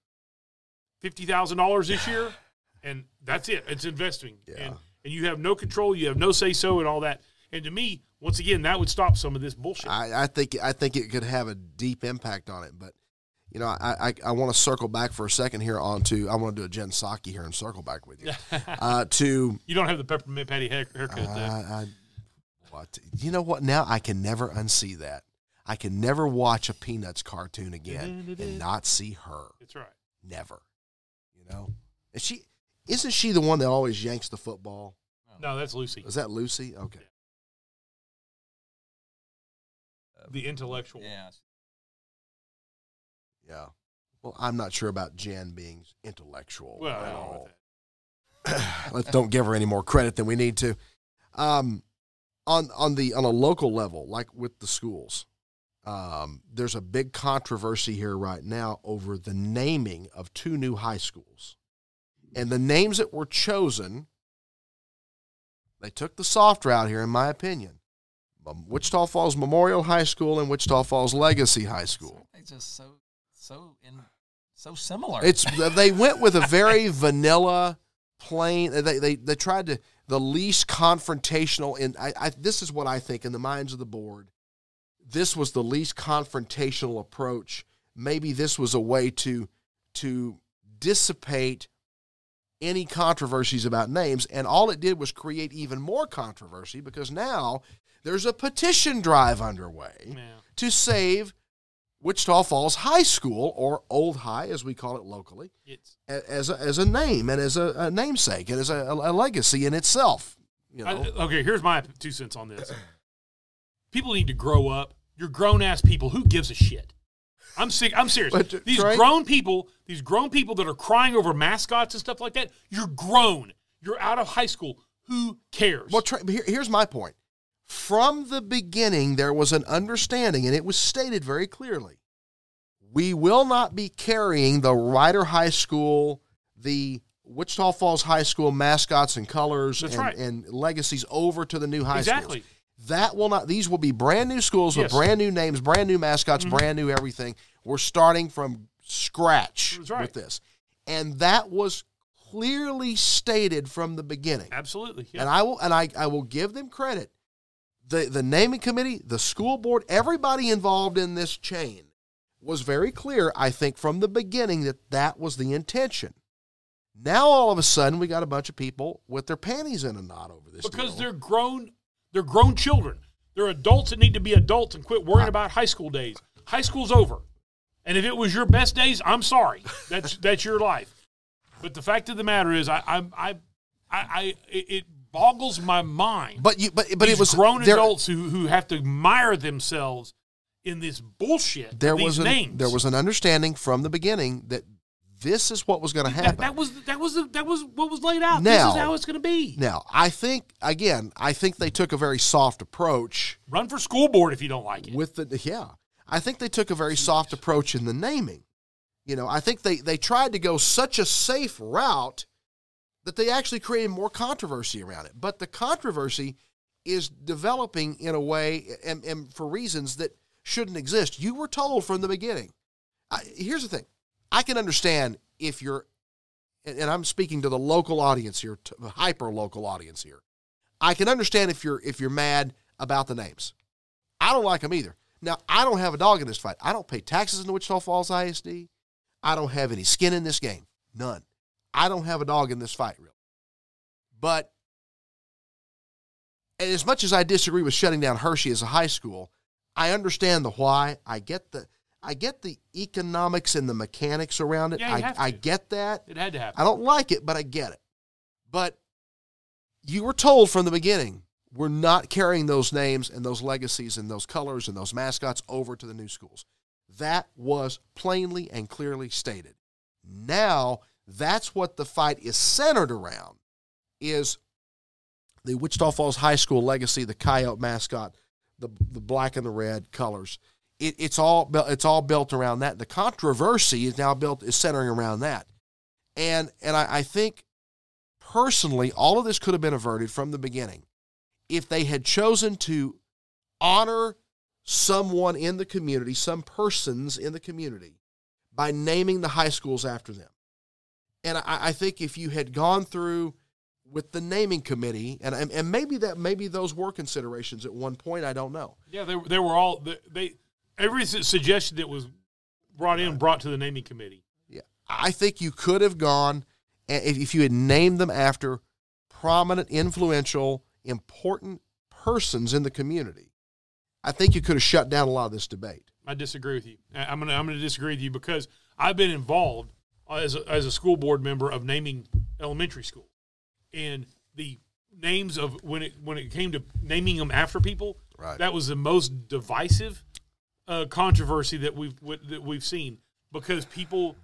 fifty thousand dollars this year, and that's it. It's investing, Yeah. and and you have no control, you have no say so, and all that. And to me, once again, that would stop some of this bullshit. I, I think I think it could have a deep impact on it, but you know, I I, I want to circle back for a second here onto I want to do a Jen Psaki here and circle back with you. Uh, to you don't have the peppermint patty haircut. uh, though. I, what? You know what? Now I can never unsee that. I can never watch a Peanuts cartoon again and not see her. That's right. never. You know? Is she isn't she the one that always yanks the football? No, that's Lucy, is that Lucy? Okay the intellectual. yeah yeah well I'm not sure about Jen being intellectual Well, I at don't all. let's don't give her any more credit than we need to. Um, on on the on a local level, like with the schools, um, there's a big controversy here right now over the naming of two new high schools, and the names that were chosen. They took the soft route here, in my opinion. Wichita Falls Memorial High School and Wichita Falls Legacy High School. they just so so in so similar. It's they went with a very vanilla, plain. They they they tried to the least confrontational. And I, I this is what I think in the minds of the board. This was the least confrontational approach. Maybe this was a way to to dissipate any controversies about names, and all it did was create even more controversy because now there's a petition drive underway Yeah. to save Wichita Falls High School, or Old High as we call it locally, It's as a, as a name and as a, a namesake and as a, a legacy in itself. You know, I, okay. Here's my two cents on this. People need to grow up. You're grown ass people. Who gives a shit? I'm sick. I'm serious. But, uh, these Trey- grown people, these grown people that are crying over mascots and stuff like that. You're grown. You're out of high school. Who cares? well, Trey, here, here's my point. From the beginning, there was an understanding, and it was stated very clearly. We will not be carrying the Rider High School, the Wichita Falls High School mascots and colors and, right. and legacies over to the new high Exactly. schools. That will not. These will be brand new schools with Yes. Mm-hmm. brand new names, brand new mascots, brand new everything. We're starting from scratch right. with this, and that was clearly stated from the beginning. Absolutely. Yeah. And I will and I, I will give them credit. The the naming committee, the school board, everybody involved in this chain was very clear, I think, from the beginning that that was the intention. Now all of a sudden we got a bunch of people with their panties in a knot over this because deal. they're grown they're grown children. They're adults that need to be adults and quit worrying about high school days. High school's over. And if it was your best days i'm sorry. That's that's your life. But the fact of the matter is i i i i, I it boggles my mind. But you but but These it was grown adults who who have to mire themselves in this bullshit there was an, names. there was an understanding from the beginning that this is what was going to happen. that, that was that was that was what was laid out. Now- this is how it's going to be. now, I think again, I think they took a very soft approach run for school board if you don't like it. with the yeah. I think they took a very soft approach in the naming. You know i think they they tried to go such a safe route that they actually created more controversy around it but the controversy is developing in a way and, and for reasons that shouldn't exist you were told from the beginning I, here's the thing i can understand if you're and and i'm speaking to the local audience here hyper local audience here i can understand if you're if you're mad about the names I don't like them either. Now, I don't have a dog in this fight. I don't pay taxes in the Wichita Falls ISD. I don't have any skin in this game. None. I don't have a dog in this fight, really. But as much as I disagree with shutting down Hirschi as a high school, I understand the why. I get the I get the economics and the mechanics around it. Yeah, I, I get that. it had to happen I don't like it, but I get it. But you were told from the beginning we're not carrying those names and those legacies and those colors and those mascots over to the new schools. That was plainly and clearly stated. Now, that's what the fight is centered around is the Wichita Falls High School legacy, the coyote mascot, the the black and the red colors. It, it's all it's all built around that. The controversy is now built is centering around that, and and I, I think personally, all of this could have been averted from the beginning if they had chosen to honor someone in the community, some persons in the community, by naming the high schools after them. And I, I think if you had gone through with the naming committee, and, and and maybe that maybe those were considerations at one point, I don't know. Yeah, they they were all they, they every suggestion that was brought in brought to the naming committee. Yeah, I think you could have gone and if if you had named them after prominent, influential, important persons in the community. I think you could have shut down a lot of this debate. I disagree with you. I'm gonna I'm gonna disagree with you because I've been involved as a, as a school board member of naming elementary school, and the names of when it when it came to naming them after people, Right. that was the most divisive uh, controversy that we've that we've seen. Because people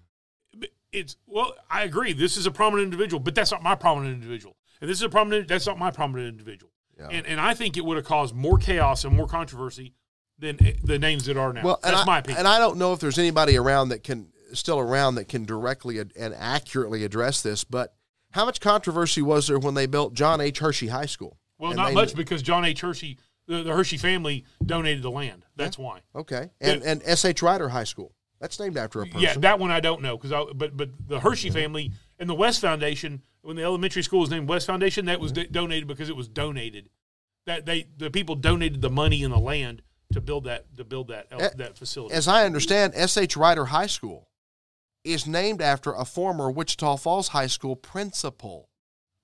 it's well I agree this is a prominent individual but that's not my prominent individual. And this is a prominent that's not my prominent individual. Yeah. and and I think it would have caused more chaos and more controversy than the names that are now. Well, that's I, my opinion. and I don't know if there's anybody around that can still around that can directly ad- and accurately address this. But how much controversy was there when they built John H. Hirschi High School? well And not much because John H Hirschi the, the Hirschi family donated the land that's why Okay, and and S. H. Rider High School. That's named after a person. Yeah, that one I don't know because I. But but the Hirschi family and the West Foundation, when the elementary school was named West Foundation, that was mm-hmm. do- donated because it was donated. That they the people donated the money and the land to build that to build that that facility. As I understand, S.H. Rider High School is named after a former Wichita Falls High School principal.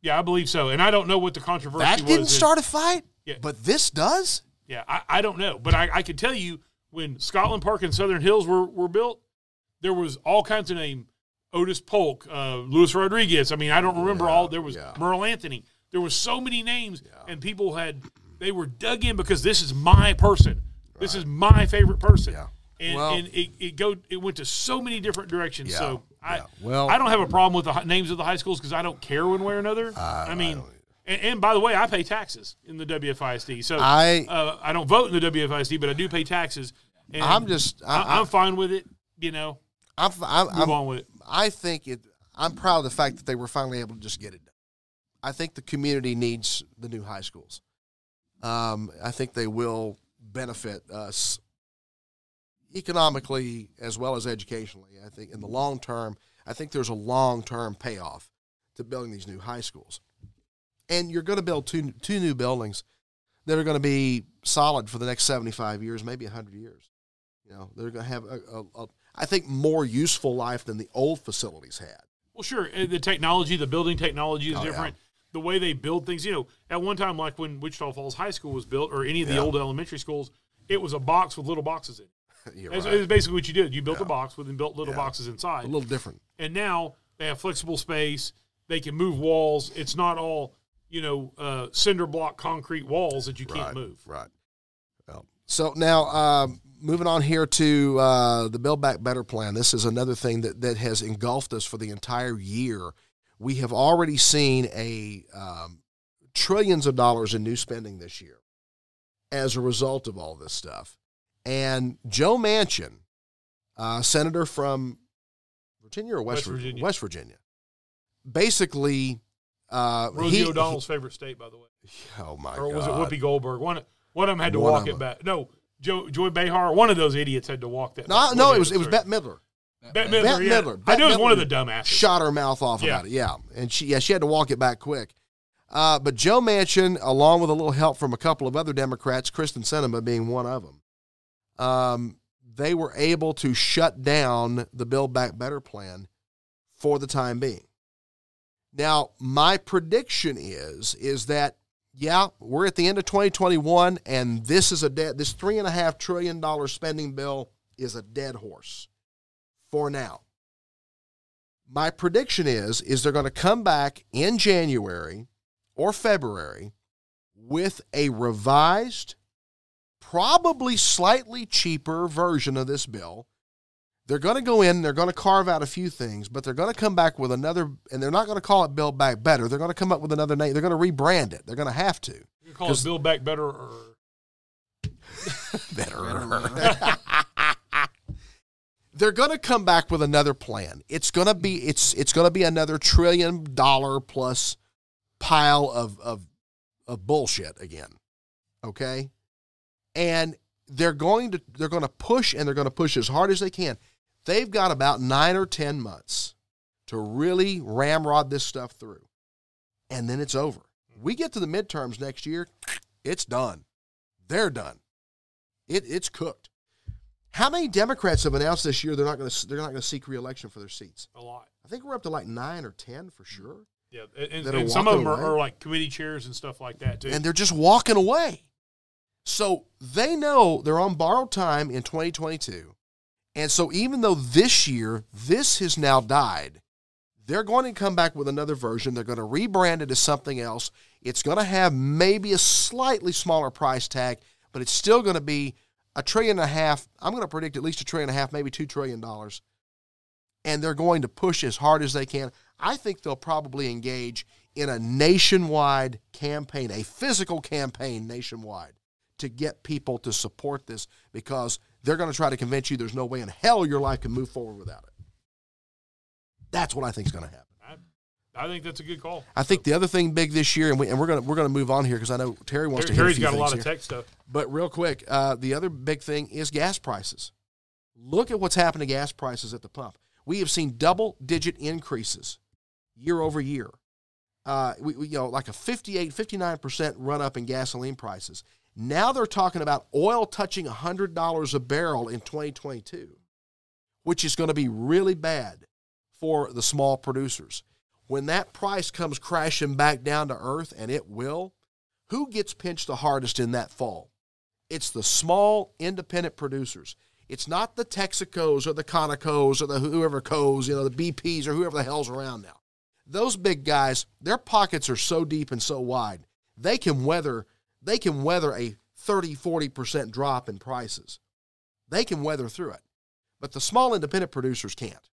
yeah, I believe so, and I don't know what the controversy That didn't start a fight, Yeah. but this does. Yeah, I, I don't know, but I, I can tell you when Scotland Park and Southern Hills were, were built, there was all kinds of name. Otis Polk, uh, Luis Rodriguez. I mean, I don't remember all. There was yeah. Merle Anthony. There was so many names, and people had they were dug in because this is my person. This is my favorite person. Yeah. And, Well- and it, it go it went to so many different directions. Yeah, So I yeah. Well- I don't have a problem with the names of the high schools because I don't care one way or another. I mean, and, and by the way, I pay taxes in the WFISD. So I- uh, I don't vote in the WFISD, but I do pay taxes. And I'm just, I, I, am fine with it. You know, I'm, I'm, move I'm, on with it. I think it. I'm proud of the fact that they were finally able to just get it done. I think the community needs the new high schools. Um, I think they will benefit us economically as well as educationally. I think in the long term, I think there's a long term payoff to building these new high schools. And you're going to build two two new buildings that are going to be solid for the next 75 years, maybe 100 years. You know, they're going to have a, a, a I think more useful life than the old facilities had. Well, sure. The technology, the building technology is Oh, yeah. different. The way they build things, you know, at one time, like when Wichita Falls High School was built, or any of the Yeah. old elementary schools, it was a box with little boxes in it. Right. that's basically what you did. You built a box with and built little Yeah. boxes inside. a little different. and now they have flexible space. They can move walls. It's not all you know uh, cinder block concrete walls that you can't right, move. Right. Well, so now um, moving on here to uh, the Build Back Better plan. This is another thing that, that has engulfed us for the entire year. We have already seen a um, trillions of dollars in new spending this year as a result of all this stuff. And Joe Manchin, uh, senator from Virginia or West, West Virginia. West Virginia, basically. Uh, Rosie he- O'Donnell's favorite state, by the way, Oh my god. or god! was it Whoopi Goldberg? One, one of them had to One walk it them. back. No, Joe, Joy Behar. One of those idiots had to walk that. No, back. no, it was it was. Bette Midler. Bette Bette Midler. yeah. Midler. I Bette knew it was one of the dumbasses. Shot her mouth off Yeah. about it. Yeah, and she yeah she had to walk it back quick. Uh, but Joe Manchin, along with a little help from a couple of other Democrats, Kyrsten Sinema being one of them, um, they were able to shut down the Build Back Better plan for the time being. Now, my prediction is is that yeah, we're at the end of 2021, and this is a dead. This three and a half trillion dollar spending bill is a dead horse for now. My prediction is is they're going to come back in January or February with a revised, probably slightly cheaper version of this bill. They're going to go in, they're going to carve out a few things, but they're going to come back with another, and they're not going to call it Build Back Better. They're going to come up with another name. They're going to rebrand it. They're going to have to. You call it Build Back Better or better. They're going to come back with another plan. It's going to be it's it's going to be another trillion dollar plus pile of of of bullshit again. Okay? And they're going to they're going to push and they're going to push as hard as they can. They've got about 9 or 10 months to really ramrod this stuff through. And then it's over. We get to the midterms next year, it's done. They're done. It, it's cooked. How many Democrats have announced this year they're not going to they're not going to seek reelection for their seats? a lot. I think we're up to like nine or ten for sure, Yeah, and, and, and some of them are, are like committee chairs and stuff like that too. and they're just walking away. So they know they're on borrowed time in 2022, and so even though this year this has now died, they're going to come back with another version. They're going to rebrand it as something else. It's going to have maybe a slightly smaller price tag, but it's still going to be a trillion and a half. I'm going to predict at least a trillion and a half, maybe two trillion dollars. And they're going to push as hard as they can. I think they'll probably engage in a nationwide campaign, a physical campaign nationwide to get people to support this because they're going to try to convince you there's no way in hell your life can move forward without it. That's what I think is going to happen. I, I think that's a good call. I think the other thing big this year, and, we, and we're going to we're going to move on here because I know Terry wants Terry, to. Hear Terry's a got a lot of here. tech stuff. But real quick, uh, the other big thing is gas prices. Look at what's happened to gas prices at the pump. We have seen double digit increases year over year. Uh, we, we, you know, like a 58, 59% run up in gasoline prices. Now they're talking about oil touching $100 a barrel in 2022, which is going to be really bad for the small producers. When that price comes crashing back down to earth, and it will, who gets pinched the hardest in that fall? It's the small independent producers. It's not the Texacos or the Conocos or the whoever Co's, you know, the BPs or whoever the hell's around now. Those big guys, their pockets are so deep and so wide, they can weather they can weather a 30, 40% drop in prices. They can weather through it. But the small independent producers can't.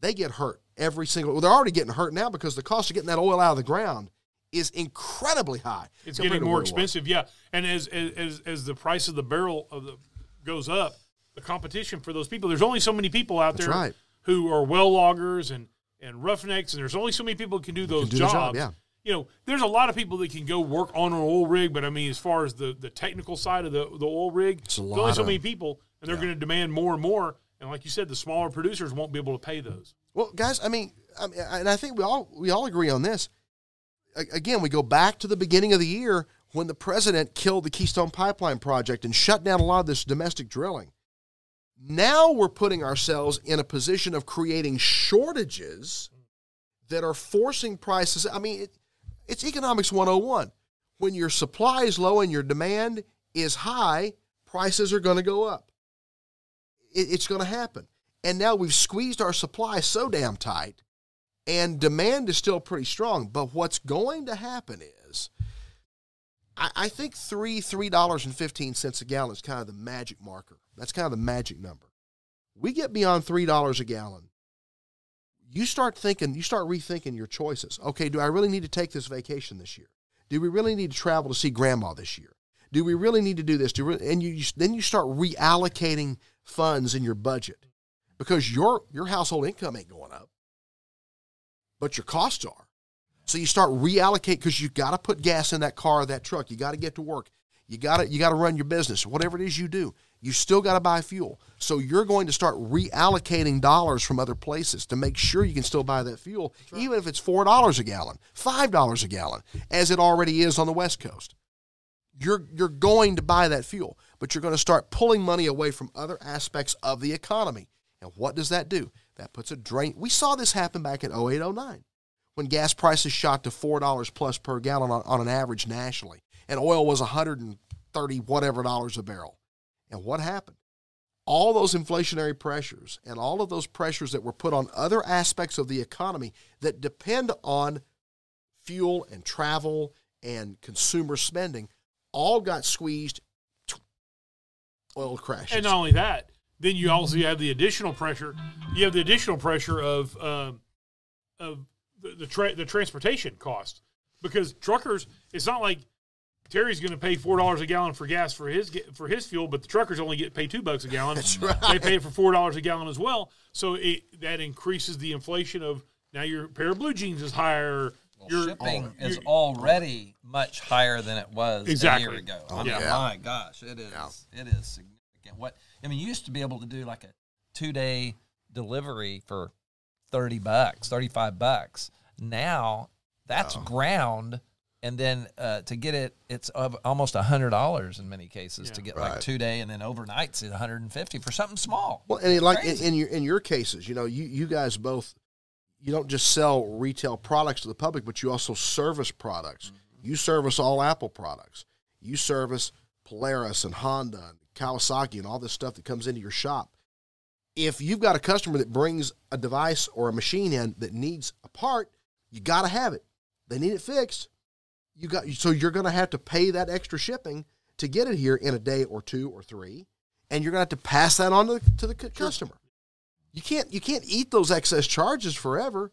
They get hurt every single well, they're already getting hurt now because the cost of getting that oil out of the ground is incredibly high. It's getting more where it was. expensive, yeah. And as as as the price of the barrel of the goes up, the competition for those people. There's only so many people out That's there right. who are well loggers and and roughnecks, and there's only so many people who can do those do jobs. job, yeah. You know, there's a lot of people that can go work on an oil rig, but I mean, as far as the, the technical side of the, the oil rig, It's a there's only so many people, and they're going to demand more and more. And like you said, the smaller producers won't be able to pay those. Well, guys, I mean, I mean, and I think we all we all agree on this. A- Again, we go back to the beginning of the year when the president killed the Keystone Pipeline project and shut down a lot of this domestic drilling. Now we're putting ourselves in a position of creating shortages that are forcing prices. I mean, it, it's economics 101. When your supply is low and your demand is high, prices are going to go up. It's going to happen. And now we've squeezed our supply so damn tight, and demand is still pretty strong. But what's going to happen is, I, think three three dollars and fifteen cents a gallon is kind of the magic marker. That's kind of the magic number. We get beyond three dollars a gallon. You start thinking, you start rethinking your choices. Okay, do I really need to take this vacation this year? Do we really need to travel to see grandma this year? Do we really need to do this? Do and you, then you start reallocating funds in your budget because your your household income ain't going up, but your costs are. So you start reallocate because you got to put gas in that car that truck. You got to get to work. You got to you got to run your business. Whatever it is you do, you still got to buy fuel. So you're going to start reallocating dollars from other places to make sure you can still buy that fuel, even if it's four dollars a gallon, five dollars a gallon, as it already is on the West Coast you're you're going to buy that fuel, but you're going to start pulling money away from other aspects of the economy. And what does that do? That puts a drain. We saw this happen back in 08, 09 when gas prices shot to $4 plus per gallon on, on an average nationally, and oil was 130 whatever dollars a barrel. And what happened? All those inflationary pressures and all of those pressures that were put on other aspects of the economy that depend on fuel and travel and consumer spending all got squeezed. Oil crashes. And not only that, then you also have the additional pressure. You have the additional pressure of um, of the the, tra- the transportation cost because truckers. It's not like Terry's going to pay four dollars a gallon for gas for his for his fuel, but the truckers only get pay two bucks a gallon. That's right. They pay it for four dollars a gallon as well. So it, that increases the inflation of now your pair of blue jeans is higher. your Shipping is already much higher than it was Exactly. a year ago. Oh, I mean, yeah. My gosh, it is. It is significant. What I mean, you used to be able to do like a two day delivery for thirty bucks, thirty five bucks. Now that's ground, and then uh, to get it, it's of almost a hundred dollars in many cases to get like two day, and then overnights at one hundred and fifty for something small. Well, and it, like in, in your in your cases, you know, you you guys both, you don't just sell retail products to the public, but you also service products. Mm-hmm. You service all Apple products. You service Polaris and Honda and Kawasaki and all this stuff that comes into your shop. If you've got a customer that brings a device or a machine in that needs a part, you got to have it. They need it fixed. You got so you're going to have to pay that extra shipping to get it here in a day or two or three, and you're going to have to pass that on to the, to the cu- customer. You can't you can't eat those excess charges forever.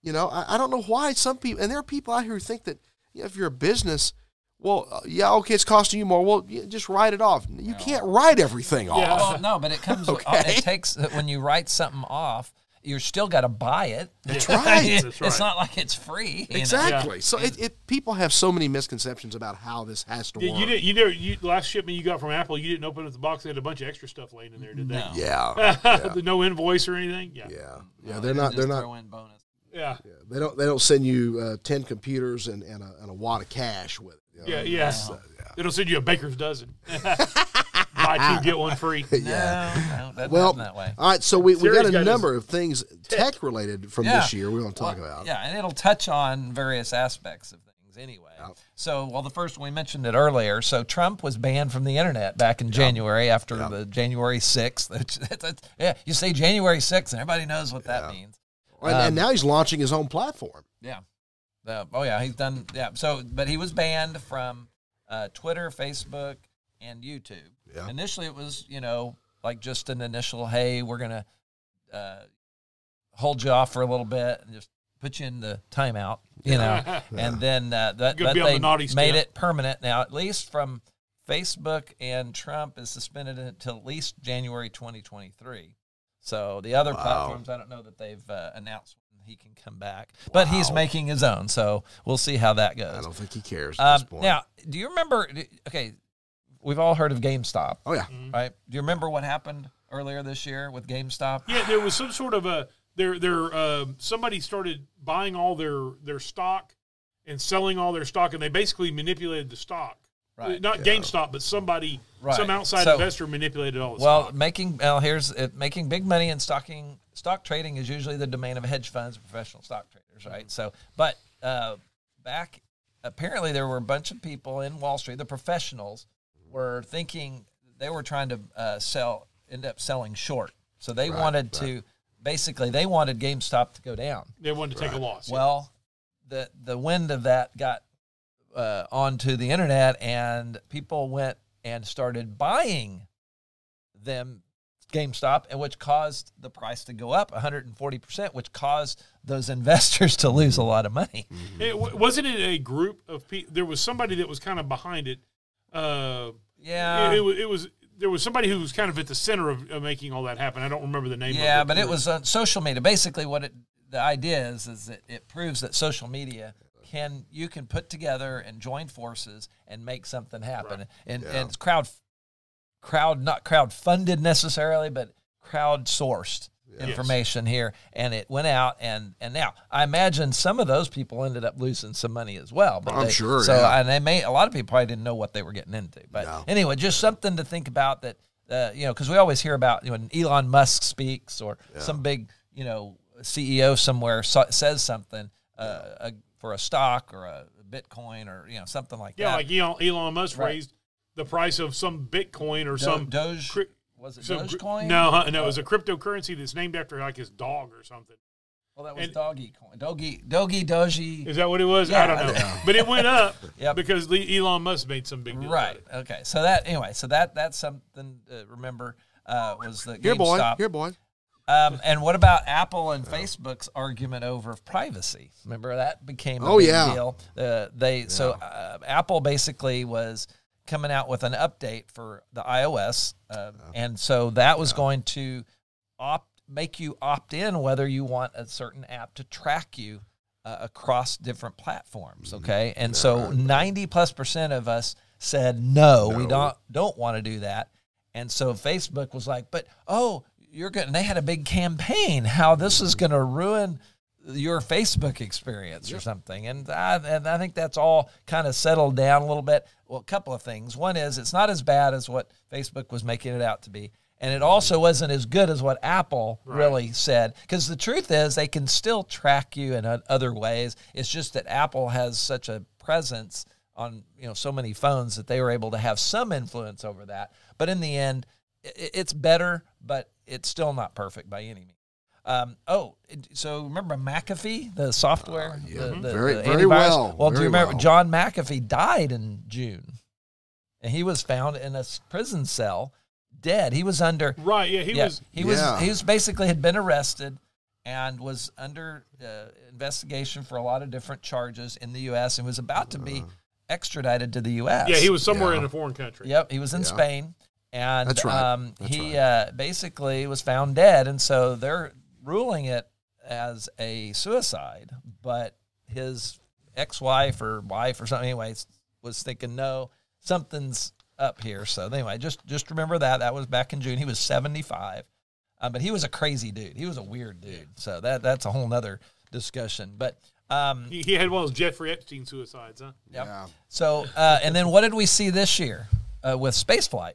You know, I, I don't know why some people and there are people out here who think that you know, if you're a business, well, uh, yeah, okay, it's costing you more. Well, you just write it off. You can't write everything off. Yeah. Well, no, but it comes. Okay. It takes when you write something off. You're still got to buy it. That's right. That's It's right. not like it's free. you know? Exactly. So it, it people have so many misconceptions about how this has to Did work. you didn't. you never you the last shipment you got from Apple? You didn't open up the box. They had a bunch of extra stuff laying in there, did they? No. yeah. no invoice or anything. Yeah. Yeah. Yeah. they They're not. They're not. throw in bonus. Yeah. yeah, They don't. They don't send you uh, ten computers and, and, a, and a wad of cash with it. you know? Yeah. Yes. They don't send you a baker's dozen. Buy two get one free. No, no, that Well, that way. all right. So we, we got a got number of things tech related from Yeah. this year we want to talk Well, about. Yeah, and it'll touch on various aspects of things anyway. So, well, the first one we mentioned it earlier. So, Trump was banned from the internet back in January after the January 6th. Which- that's- that's- yeah, you say January 6th, and everybody knows what that means. And, Um, and now he's launching his own platform. Yeah. The- oh, yeah, he's done. Yeah. So, but he was banned from uh, Twitter, Facebook, and YouTube. Yeah. Initially, it was, you know, like just an initial, hey, we're going to uh, hold you off for a little bit and just put you in the timeout, you know. And then uh, that, Gonna that they the made it permanent. Now, at least from Facebook and Trump is suspended until at least January 2023. So the other Wow. platforms, I don't know that they've uh, announced he can come back, but he's making his own. So we'll see how that goes. I don't think he cares at Um, this point. now, do you remember? Okay, we've all heard of GameStop, oh yeah, right? Do you remember what happened earlier this year with GameStop? Yeah, there was some sort of a there there uh, somebody started buying all their their stock and selling all their stock, and they basically manipulated the stock. Right. Not GameStop, but somebody, Right. some outside So- investor manipulated all the Well, stock. making well here's it, making big money in stocking stock trading is usually the domain of hedge funds, and professional stock traders, right? So, but uh, back apparently there were a bunch of people in Wall Street, the professionals, were thinking they were trying to uh, sell, end up selling short. So they wanted to basically they wanted GameStop to go down. They wanted to take a loss. Well, the the wind of that got uh, onto the internet, and people went and started buying them GameStop, and which caused the price to go up 140 percent, which caused those investors to lose a lot of money. It, wasn't it a group of people? There was somebody that was kind of behind it. Uh, Yeah, it, it, was, it was there was somebody who was kind of at the center of, of making all that happen. I don't remember the name. yeah, of but it was on social media. Basically, what it the idea is is that it proves that social media can you can put together and join forces and make something happen, and and it's crowd crowd not crowd funded necessarily, but crowd sourced information here, and it went out and and now I imagine some of those people ended up losing some money as well. But I'm they- sure, So yeah. and they may a lot of people probably didn't know what they were getting into. But No. anyway, just something to think about that. Uh, you know, because we always hear about you know when Elon Musk speaks or some big you know CEO somewhere so, says something uh, a, for a stock or a Bitcoin or you know something like yeah, that. Yeah like Elon, Elon Musk Right. raised the price of some Bitcoin or Do- some Doge cri- was it some Dogecoin? No, huh, no, it was a cryptocurrency that's named after like his dog or something. well that was and- Doggy Coin. Doggy Doggy Doji. Is that what it was? Yeah, I don't know, but it went up Yep. because Le- Elon Musk made some big deal. Right. About it. Okay. So that anyway. So that that's something to remember. Uh, was the here, boy, GameStop. here, boy. Um, and what about Apple and Facebook's argument over privacy? Remember that became a Oh, big yeah. deal. Uh, they so uh, Apple basically was coming out with an update for the iOS, uh, and so that was going to opt make you opt in whether you want a certain app to track you uh, across different platforms. Mm-hmm. Okay, and so ninety plus percent of us said no, we don't don't want to do that. And so Facebook was like, but oh, you're going. They had a big campaign how this is going to ruin your Facebook experience or something. And I, and I think that's all kind of settled down a little bit. Well, a couple of things. One is it's not as bad as what Facebook was making it out to be. And it also wasn't as good as what Apple really said. Because the truth is, they can still track you in other ways. It's just that Apple has such a presence on you know so many phones that they were able to have some influence over that. But in the end, it's better, but it's still not perfect by any means. Um, oh, so remember McAfee, the software, yeah. the, the, Very- the very antivirus? well, Well, do you remember well. John McAfee died in June, and he was found in a prison cell, dead. He was under Right. Yeah. He yeah, was. he was Yeah. he was basically had been arrested and was under uh, investigation for a lot of different charges in the U.S. and was about to be extradited to the U.S. Yeah. He was somewhere Yeah. in a foreign country. Yep, he was in Spain, and That's right. um, That's he uh, basically was found dead, and so they're ruling it as a suicide, but his ex-wife or wife or something, anyways, was thinking no, something's up here. So anyway, just just remember that that was back in June. He was seventy five, uh, but he was a crazy dude. He was a weird dude. So that that's a whole nother discussion. But um, He, he had one of those Jeffrey Epstein suicides, huh? yep. Yeah. So uh, and then what did we see this year uh, with spaceflight?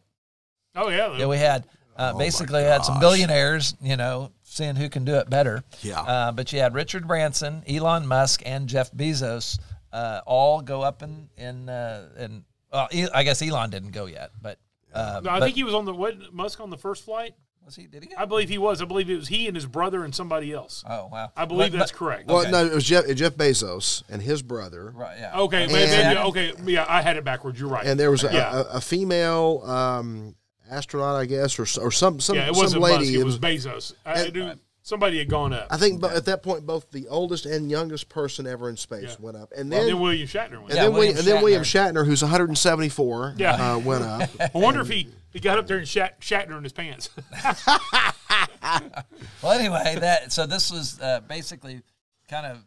Oh yeah. Yeah, we had uh, basically had some billionaires, you know, seeing who can do it better. Yeah. Uh, but you had Richard Branson, Elon Musk, and Jeff Bezos uh, all go up in in uh, in. Well, I guess Elon didn't go yet, but uh, no, I but- think he was on the what Musk on the first flight. was he? Did he? Go? I believe he was. I believe it was he and his brother and somebody else. oh wow! I believe But- that's but- correct. Well, Okay. no, it was Jeff, Jeff Bezos and his brother, Right. Yeah. Okay, And- maybe, maybe- okay, yeah, I had it backwards. You're right. and there was a, Yeah. a, a female um, astronaut, I guess, or or some some yeah, it some wasn't lady. Musk. It It was was- Bezos. I, I and- knew somebody had gone up. I think, but at that point, both the oldest and youngest person ever in space Yeah. went up, and Well, then. then William Shatner went. and, Yeah, then William, William and then William Shatner. Shatner, who's 174, Yeah. uh, went up. I wonder if he, he got up there and shat, Shatner in his pants. Well, anyway, that so this was uh, basically kind of,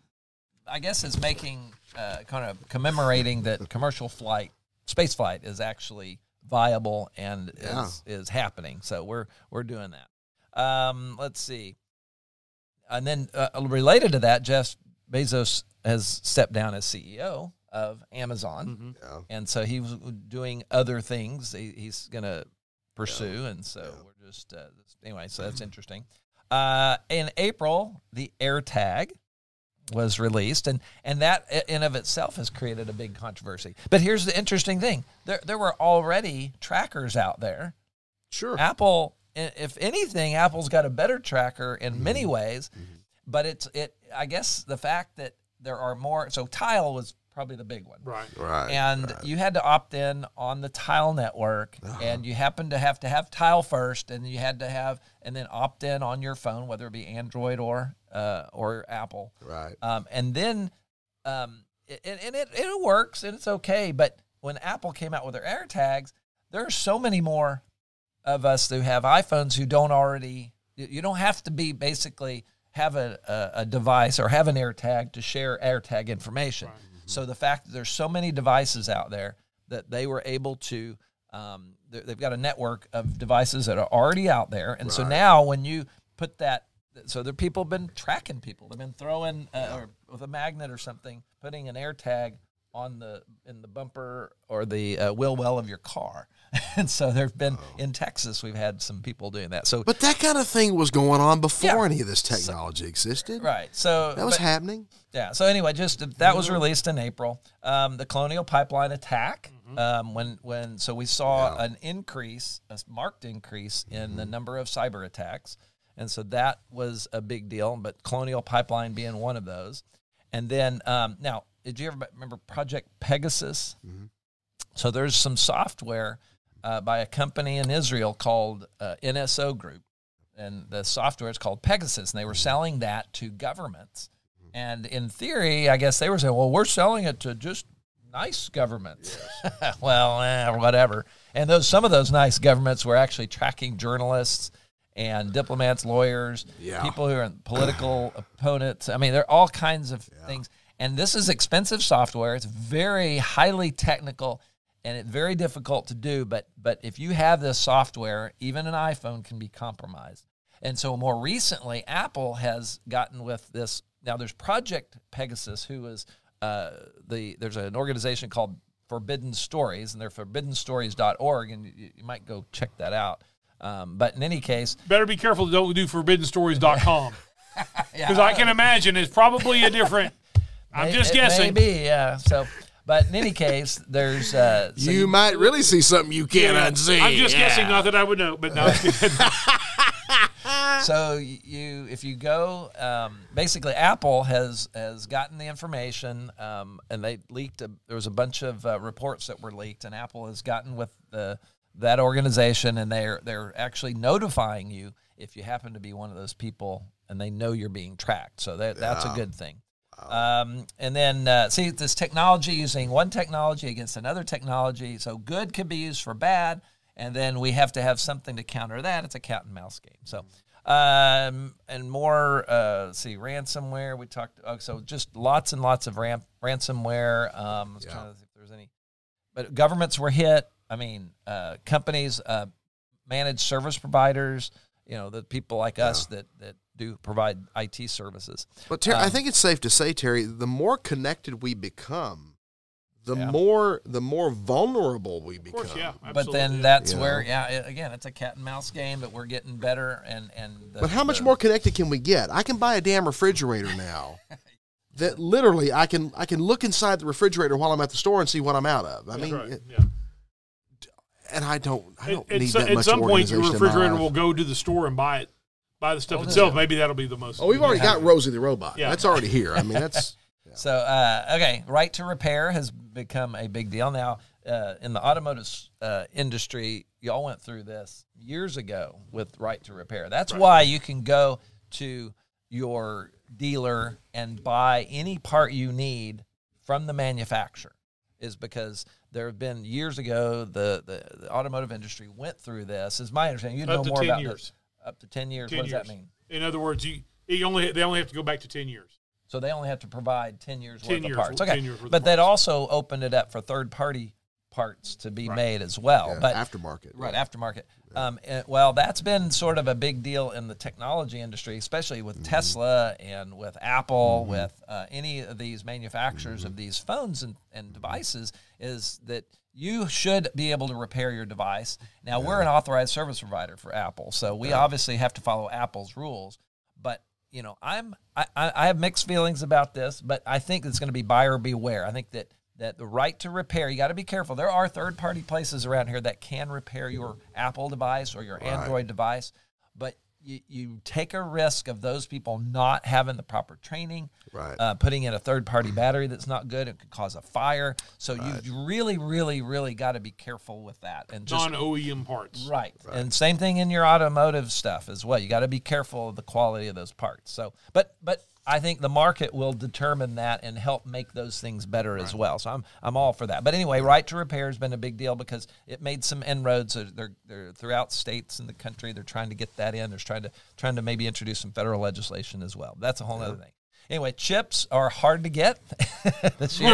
I guess, is making uh, kind of commemorating that commercial flight, space flight, is actually viable and Yeah. is, is happening. So we're we're doing that. Um, let's see, and then uh, related to that, Jeff Bezos has stepped down as CEO of Amazon, Yeah. and so he was doing other things. He, he's going to pursue, and so we're just uh, anyway. So that's interesting. Uh, in April, the AirTag was released, and and that in of itself has created a big controversy. But here's the interesting thing: there there were already trackers out there. Sure. Apple, if anything, Apple's got a better tracker in mm-hmm. many mm-hmm. ways, but it's it. I guess the fact that there are more. So Tile was probably the big one, right. Right. and you had to opt in on the tile network ah. and you happened to have to have tile first and you had to have and then opt in on your phone whether it be android or uh, or apple. Right. um, and then um, it, and and it, it works and it's okay but when apple came out with their airtags there are so many more of us who have iphones who don't already you don't have to be basically have a, a, a device or have an AirTag to share AirTag information. So the fact that there's so many devices out there that they were able to, um, they- they've got a network of devices that are already out there, and so now when you put that, so the people have been tracking people. They've been throwing uh, or with a magnet or something, putting an AirTag on the in the bumper or the uh, wheel well of your car, and so there've been in Texas we've had some people doing that. So But that kind of thing was going on before Yeah. any of this technology existed. right, so That was but- happening. Yeah. So anyway, just that was released in April. Um, the Colonial Pipeline attack. Um, when when so we saw an increase, a marked increase in the number of cyber attacks, and so that was a big deal. But Colonial Pipeline being one of those, and then um, now, did you ever remember Project Pegasus? So there's some software uh, by a company in Israel called uh, NSO Group, and the software is called Pegasus, and they were selling that to governments. And in theory, I guess they were saying, "Well, we're selling it to just nice governments." well, eh, whatever. And those some of those nice governments were actually tracking journalists and diplomats, lawyers, Yeah. people who are political opponents. I mean, there are all kinds of things. And this is expensive software. It's very highly technical and it's very difficult to do. But but if you have this software, even an iPhone can be compromised. And so more recently, Apple has gotten with this. Now there's Project Pegasus, who is uh, the there's an organization called Forbidden Stories, and they're forbiddenstories.org, and you, you might go check that out. Um, but in any case, Better be careful. Don't do forbiddenstories.com. Because I can imagine it's probably a different. I'm just it guessing. Maybe, yeah. So, but in any case, there's uh, so you, might really see something you can't Yeah, unsee. I'm just Yeah. guessing, not that I would know, but no. so you if you go um, basically apple has has gotten the information um, and they leaked a, there was a bunch of uh, reports that were leaked and apple has gotten with the that organization and they're they're actually notifying you if you happen to be one of those people and they know you're being tracked so that that's a good thing um, and then uh, see this technology using one technology against another technology so good can be used for bad and then we have to have something to counter that it's a cat and mouse game so Um, and more, uh, see, ransomware. We talked, oh, so just lots and lots of ram- ransomware. Um, I was Yeah. trying to see if there's any, but governments were hit. I mean, uh, companies, uh, managed service providers, you know, the people like us that, that do provide IT services. But Terry, I Um, think it's safe to say, Terry, the more connected we become, the Yeah. more the more vulnerable we Of become. course, yeah. But then that's You where, yeah, it- again, it's a cat and mouse game, but we're getting better. And, and the, But how much the- more connected can we get? I can buy a damn refrigerator now. that literally I can I can look inside the refrigerator while I'm at the store and see what I'm out of. I That's mean, right, it- yeah. And I don't I don't At, need at, so- that at much some point, your organization in my refrigerator will go to the store and buy it, buy the stuff Oh, itself. yeah. Maybe that'll be the most. Oh, we've already got Rosie the robot. Yeah. That's already here. I mean, that's So, uh, okay, right to repair has become a big deal now. Uh, in the automotive uh, industry, y'all went through this years ago with right to repair. That's why you can go to your dealer and buy any part you need from the manufacturer. Is because there have been years ago the, the, the automotive industry went through this. Is my understanding? You know more about years. this. Up to ten years. 10 what does years. that mean? In other words, you, you only they only have to go back to ten years. So they only have to provide 10 years 10 worth years, of parts. 10 Okay. but that also opened it up for third party parts to be made as well. yeah, but aftermarket. right aftermarket. Um, and- well, that's been sort of a big deal in the technology industry, especially with Mm-hmm. Tesla and with Apple, with uh, any of these manufacturers of these phones and, and devices. Is that you should be able to repair your device. Now we're an authorized service provider for Apple, so we obviously have to follow Apple's rules. But you know, I'm I I have mixed feelings about this, but I think it's going to be buyer beware. I think that that the right to repair, you got to be careful. There are third party places around here that can repair your Apple device or your Android device, but you, you take a risk of those people not having the proper training, Right. uh, putting in a third party battery that's not good. It could cause a fire. So you really, really, really got to be careful with that and just Non OEM parts. Right. And same thing in your automotive stuff as well. You got to be careful of the quality of those parts. So, but but I think the market will determine that and help make those things better as well. So I'm I'm all for that. But anyway, right to repair has been a big deal because it made some inroads. They're, they're throughout states in the country. They're trying to get that in. They're trying to trying to maybe introduce some federal legislation as well. That's a whole other thing. Anyway, chips are hard to get this year.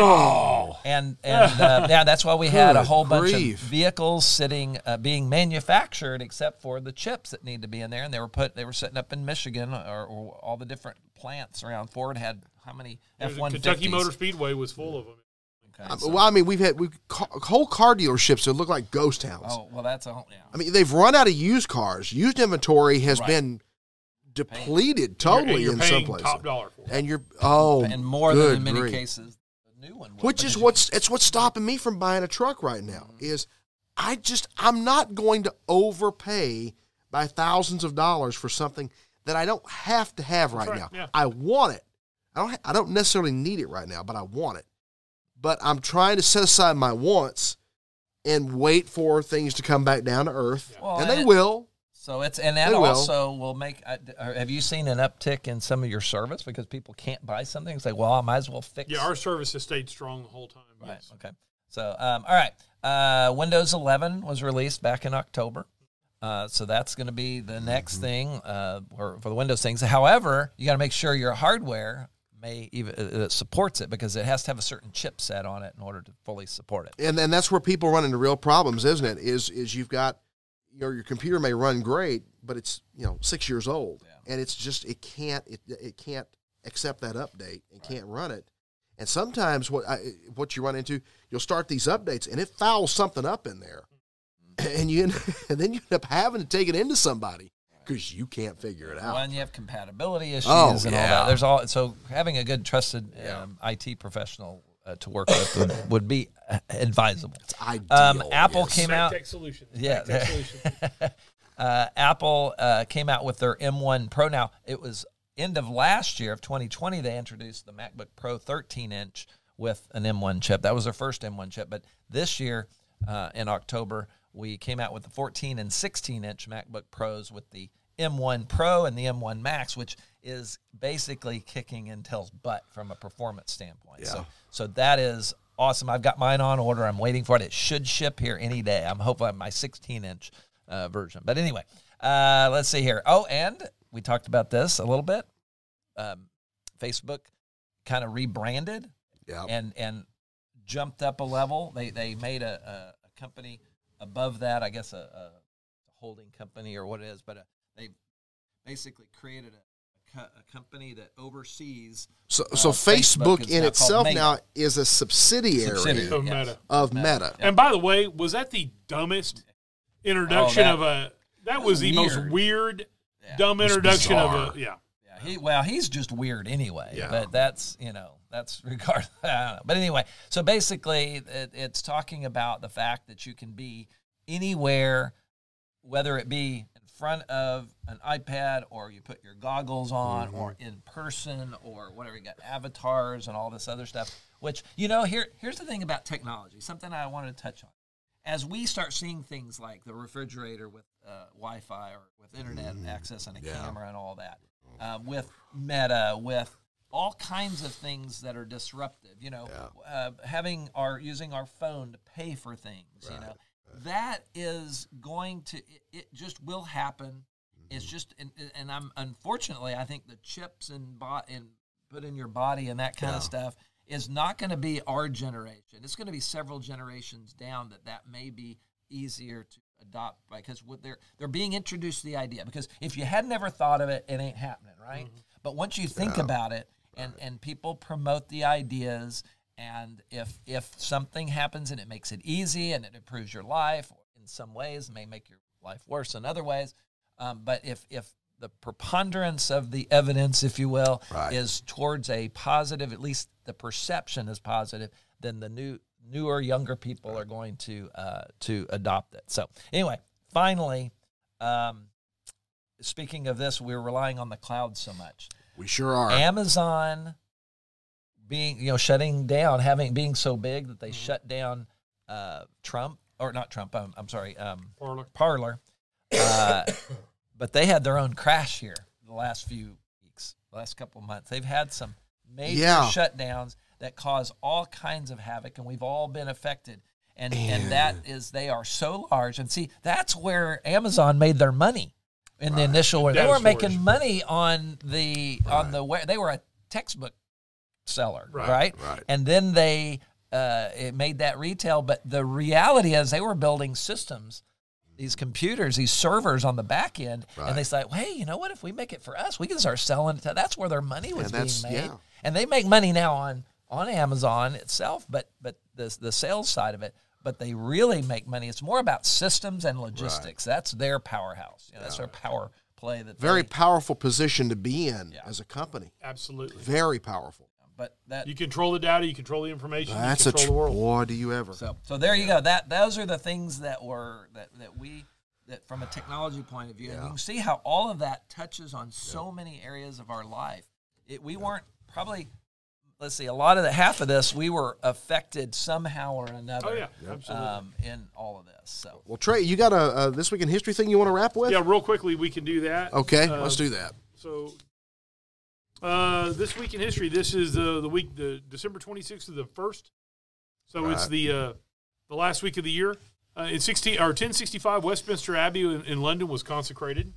And and uh, yeah, that's why we had a Good whole bunch of vehicles sitting uh, being manufactured except for the chips that need to be in there and they were put they were setting up in Michigan or, or all the different plants around Ford had how many There's a F150s Kentucky Motor Speedway was full of them. Okay, I- so- well, I mean, we've had we've ca- whole car dealerships that look like ghost towns. oh well that's a whole yeah I mean, they've run out of used cars. Used inventory has Right. been depleted You're- totally you're in some places. top dollar for it. And you're oh, and more good than in many grief. cases the new one would, Which is what's it's what's stopping me from buying a truck right now Mm-hmm. is I just I'm not going to overpay by thousands of dollars for something that I don't have to have right, right, now. yeah. I want it. I don't I don't necessarily need it right now, but I want it. But I'm trying to set aside my wants and wait for things to come back down to earth, Well, and they and- will. So it's and that They will. also will make uh, have you seen an uptick in some of your service because people can't buy something it's like well I might as well fix Yeah, our service has stayed strong the whole time. Right. Yes. Okay. So, um, all right. Uh, Windows 11 was released back in October. Uh, so that's going to be the next Mm-hmm. thing uh, for, for the Windows things. However, you got to make sure your hardware may even uh, uh, supports it because it has to have a certain chipset on it in order to fully support it. and and that's where people run into real problems, isn't it? Is is you've got your your computer may run great, but it's you know six years old, and it's just it can't it it can't accept that update and can't run it. And sometimes what I, what you run into, you'll start these updates and it fouls something up in there, and you end- and then you end up having to take it into somebody because you can't figure it out. When you have compatibility issues Oh, and all yeah. that, there's all so having a good trusted Yeah. um, IT professional uh, to work with would, would be uh, advisable. It's ideal. Um, Apple yes. came out. Tech Solutions. Yeah. Tech Solutions. uh, Apple uh, came out with their M1 Pro. Now it was end of last year of 2020 they introduced the MacBook Pro 13 inch with an M1 chip. That was their first M1 chip, but this year uh, in October we came out with the 14 and 16 inch MacBook Pros with the M1 Pro and the M1 Max, which is basically kicking Intel's butt from a performance standpoint. So, so that is awesome. I've got mine on order. I'm waiting for it. It should ship here any day. I'm hoping my 16 inch uh, version. But anyway, uh, let's see here. Oh, and we talked about this a little bit. Um, Facebook kind of rebranded Yeah. and and jumped up a level. They they made a, a, a company above that, I guess a, a holding company or what it is, but uh they basically created a, a, co- a company that oversees So, so Uh, Facebook Facebook, in now itself Meta. now is a subsidiary, Subsidiary. Of Yes. Meta. of Meta. Meta. And by the way, was that the dumbest introduction Oh, that- of a? That was the most Weird. weird, Yeah. dumb was introduction of a. Yeah. Yeah, he well, he's just weird anyway. Yeah. But that's you know that's regard. I don't know. But anyway, so basically, it, it's talking about the fact that you can be anywhere, whether it be in front of an iPad or you put your goggles on, Mm-hmm. or in person, or whatever. You got avatars and all this other stuff. Which you know, here here's the thing about technology. Something I wanted to touch on. As we start seeing things like the refrigerator with uh, Wi-Fi or with internet access and a Mm-hmm. Yeah. camera and all that, uh, with Meta, with all kinds of things that are disruptive. You know, uh, having our using our phone to pay for things. You know, that is going to it, it just will happen. It's mm-hmm. just and, and I'm unfortunately I think the chips and bot and put in your body and that kind of stuff is not going to be our generation. It's going to be several generations down that that may be easier to adopt because what they're they're being introduced to the idea. Because if you had never thought of it it ain't happening right? Mm-hmm. But once you think about it and and people promote the ideas and if if something happens and it makes it easy and it improves your life in some ways may make your life worse in other ways um, but if if the preponderance of the evidence if you will Right. is towards a positive at least the perception is positive then the new newer younger people are going to uh, to adopt it so anyway finally um, speaking of this we're relying on the cloud so much We sure are. Amazon being you know shutting down, having being so big that they shut down uh, Trump or not Trump. Um, I'm sorry, um, Parler. Parler. Uh, but they had their own crash here the last few weeks, the last couple of months. They've had some major Yeah. shutdowns that cause all kinds of havoc, and we've all been affected. And and that is they are so large. And see, that's where Amazon made their money in the initial. Where They were storage. making money on the on the where they were a textbook seller, Right, right? right. And then they uh, it made that retail. But the reality is, they were building systems, these computers, these servers on the back end, Right. and they said, "Hey, you know what? If we make it for us, we can start selling it." To, that's where their money was being made, yeah. and they make money now on on Amazon itself, but but the the sales side of it. But they really make money. It's more about systems and logistics. That's their powerhouse. You know, That's their power play. That Very they, powerful position to be in Yeah. as a company. Absolutely. Very powerful. But that You control the data. You control the information. That's you a control tr- the world. boy. Do you ever? So so there you go. That those are the things that were that that we that from a technology point of view, and you can see how all of that touches on so many areas of our life. It, we weren't probably. Let's see. A lot of the half of this, we were affected somehow or another. Oh yeah, absolutely. Um, in all of this. So Well, Trey, you got a, a this week in history thing you want to wrap with? yeah, real quickly we can do that. Okay, Uh, let's do that. So, uh, this week in history, this is the the week, the December twenty sixth to the first. So it's the uh, the last week of the year. Uh, in sixteen or ten sixty five, Westminster Abbey in, in London was consecrated.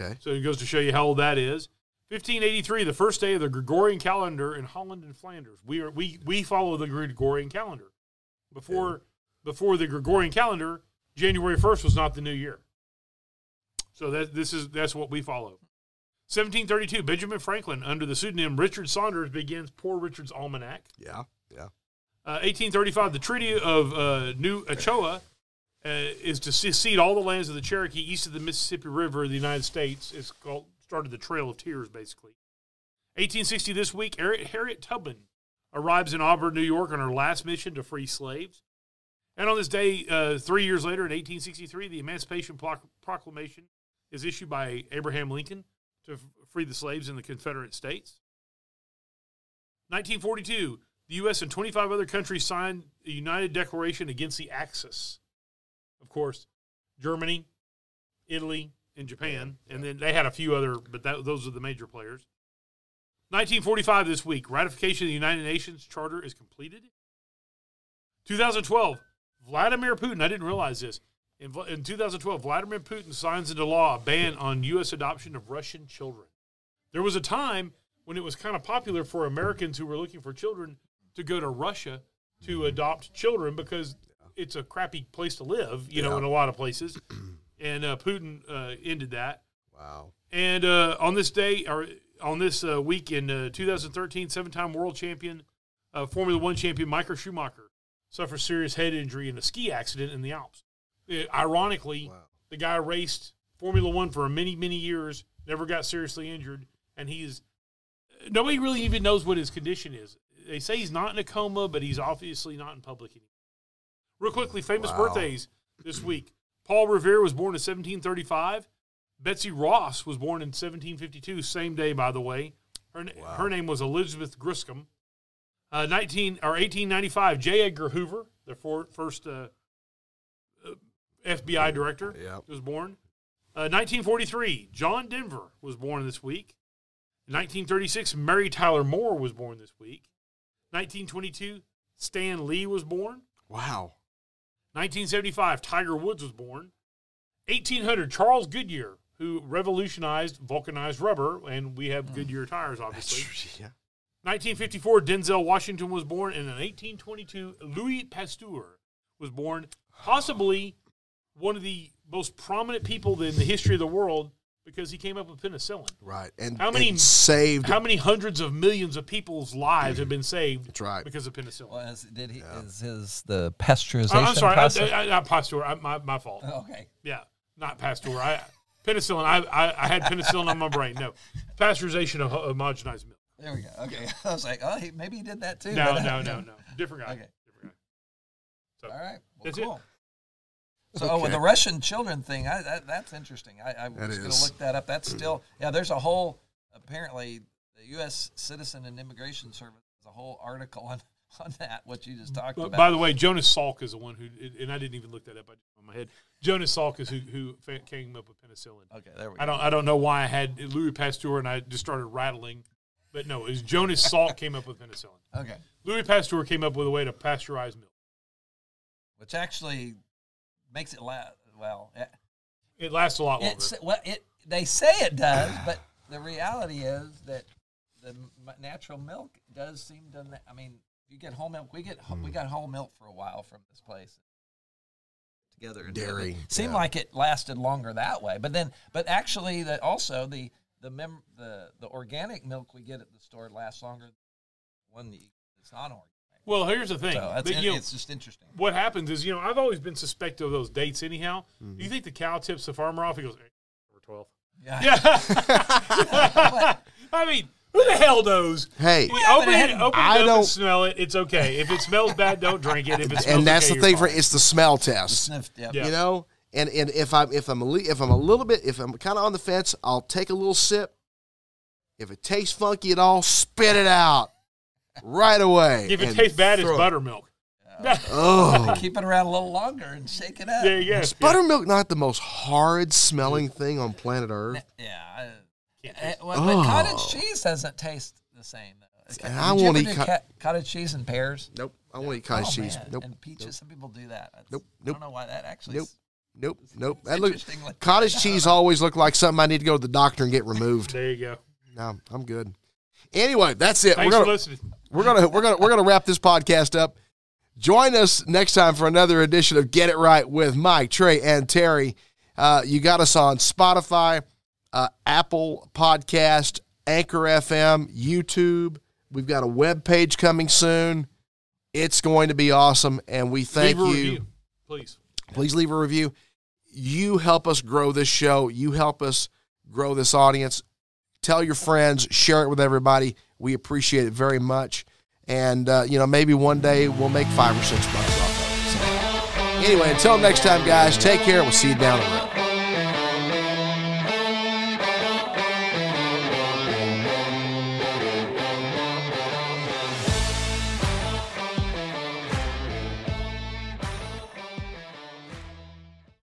Okay. So it goes to show you how old that is. 1583, the first day of the Gregorian calendar in Holland and Flanders. We are we we follow the Gregorian calendar. Before before the Gregorian calendar, January 1st was not the new year. So that this is that's what we follow. 1732, Benjamin Franklin, under the pseudonym Richard Saunders, begins Poor Richard's Almanac. Yeah. Yeah. Uh, 1835, the Treaty of uh, New Echota uh, is to secede all the lands of the Cherokee east of the Mississippi River of the United States. It's called started the Trail of Tears, basically. 1860, this week, Harriet, Harriet Tubman arrives in Auburn, New York, on her last mission to free slaves. And on this day, uh, three years later, in 1863, the Emancipation Proclamation is issued by Abraham Lincoln to free the slaves in the Confederate States. 1942, the U.S. and 25 other countries signed a united declaration against the Axis. Of course, Germany, Italy, and Japan, and then they had a few other, but that, those are the major players. 1945 this week, ratification of the United Nations Charter is completed. 2012, Vladimir Putin, I didn't realize this, In, in 2012, Vladimir Putin signs into law a ban on U.S. adoption of Russian children. There was a time when it was kind of popular for Americans who were looking for children to go to Russia to adopt children because it's a crappy place to live, you know, in a lot of places. And uh, Putin uh, ended that. Wow. And uh, on this day, or on this uh, week in uh, 2013, seven-time world champion, uh, Formula One champion Michael Schumacher suffered serious head injury in a ski accident in the Alps. Uh, ironically, Wow. the guy raced Formula One for many, many years, never got seriously injured, and he's nobody really even knows what his condition is. They say he's not in a coma, but he's obviously not in public anymore. Real quickly, famous Wow. birthdays this week. Paul Revere was born in 1735. Betsy Ross was born in 1752, same day, by the way. Her, Wow. her name was Elizabeth Griscom. Uh, 19 or 1895, J. Edgar Hoover, the for, first uh, uh, FBI director, Yep. was born. Uh, 1943, John Denver was born this week. 1936, Mary Tyler Moore was born this week. 1922, Stan Lee was born. Wow. 1975, Tiger Woods was born. 1800, Charles Goodyear, who revolutionized vulcanized rubber, and we have Goodyear tires, obviously. yeah. 1954, Denzel Washington was born, and in 1822, Louis Pasteur was born, possibly one of the most prominent people in the history of the world because he came up with penicillin. Right. And How many- and saved How many hundreds of millions of people's lives have been saved That's right. because of penicillin? Well, is, did he? Is his the pasteurization I- I'm sorry, I, process? I, I, not Pasteur. I, my, my fault. Oh, okay. Yeah, not Pasteur. I penicillin. I, I, I had penicillin on my brain. No, pasteurization of homogenized milk. There we go. Okay. I was like, oh, he, maybe he did that too. No, but- no, uh, no, no. Different guy. Okay. Different guy. So, All right. Well, That's it. Cool. So oh, with Okay. the Russian children thing, I, that, that's interesting. I, I was going to look that up. That's still yeah. There's a whole apparently the U.S. Citizen and Immigration Service has a whole article on on that. What you just talked But about. by the way, Jonas Salk is the one who, and I didn't even look that up on my head. Jonas Salk is who who came up with penicillin. okay, there we go. I don't I don't know why I had Louis Pasteur and I just started rattling, but no, it was Jonas Salk came up with penicillin. Okay, Louis Pasteur came up with a way to pasteurize milk. which actually makes it la- well. It, It lasts a lot longer. it's well, it they say it does, but the reality is that the natural milk does seem to. I mean, you get whole milk. We get Hmm. we got whole milk for a while from this place. Together, Dairy, It seemed yeah. like it lasted longer that way, but then, but actually, that also the the mem- the the organic milk we get at the store lasts longer. than One that you- it's not organic. Well, here's the thing. So that's But, in- you know, it's just interesting. what happens is, you know, I've always been suspect of those dates anyhow. Mm-hmm. Do you think the cow tips the farmer off? He goes, "Eh, over 12. Yeah. Yeah. I mean, who the hell knows? Hey, You open it, open I it up don't- and smell it. It's okay. If it smells bad, don't drink it. If it smells and that's okay, the thing you're for it's the smell test. Sniffed, yep. Yeah. You know, and and if I'm if I'm a li- if I'm a little bit if I'm kind of on the fence, I'll take a little sip. If it tastes funky at all, spit it out right away. If it tastes bad, it's buttermilk. Oh, Keep it around a little longer and shake it up. There you go. is buttermilk not the most horrid smelling thing on planet Earth? Yeah. I, Can't eh, taste it. but Oh. cottage cheese doesn't taste the same. Though. And I you won't eat co- ca- cottage cheese and pears. Nope, I won't eat cottage oh, cheese. Man. Nope, And peaches. Some people do that. That's- Nope, I nope. don't know why that actually. nope, is- nope, nope. That look, cottage cheese always look like something I need to go to the doctor and get removed. There you go. No, I'm good. Anyway, that's it. Thanks we're gonna listening. we're gonna we're gonna we're gonna wrap this podcast up. Join us next time for another edition of Get It Right with Mike, Trey, and Terry. Uh, you got us on Spotify, uh, Apple Podcast, Anchor FM, YouTube. We've got a web page coming soon. It's going to be awesome, and we thank Leave a you. review, please. Please leave a review. You help us grow this show. You help us grow this audience. Tell your friends, share it with everybody. We appreciate it very much. And, uh, you know, maybe one day we'll make five or six bucks off of it. So, anyway, until next time, guys, take care. We'll see you down the road.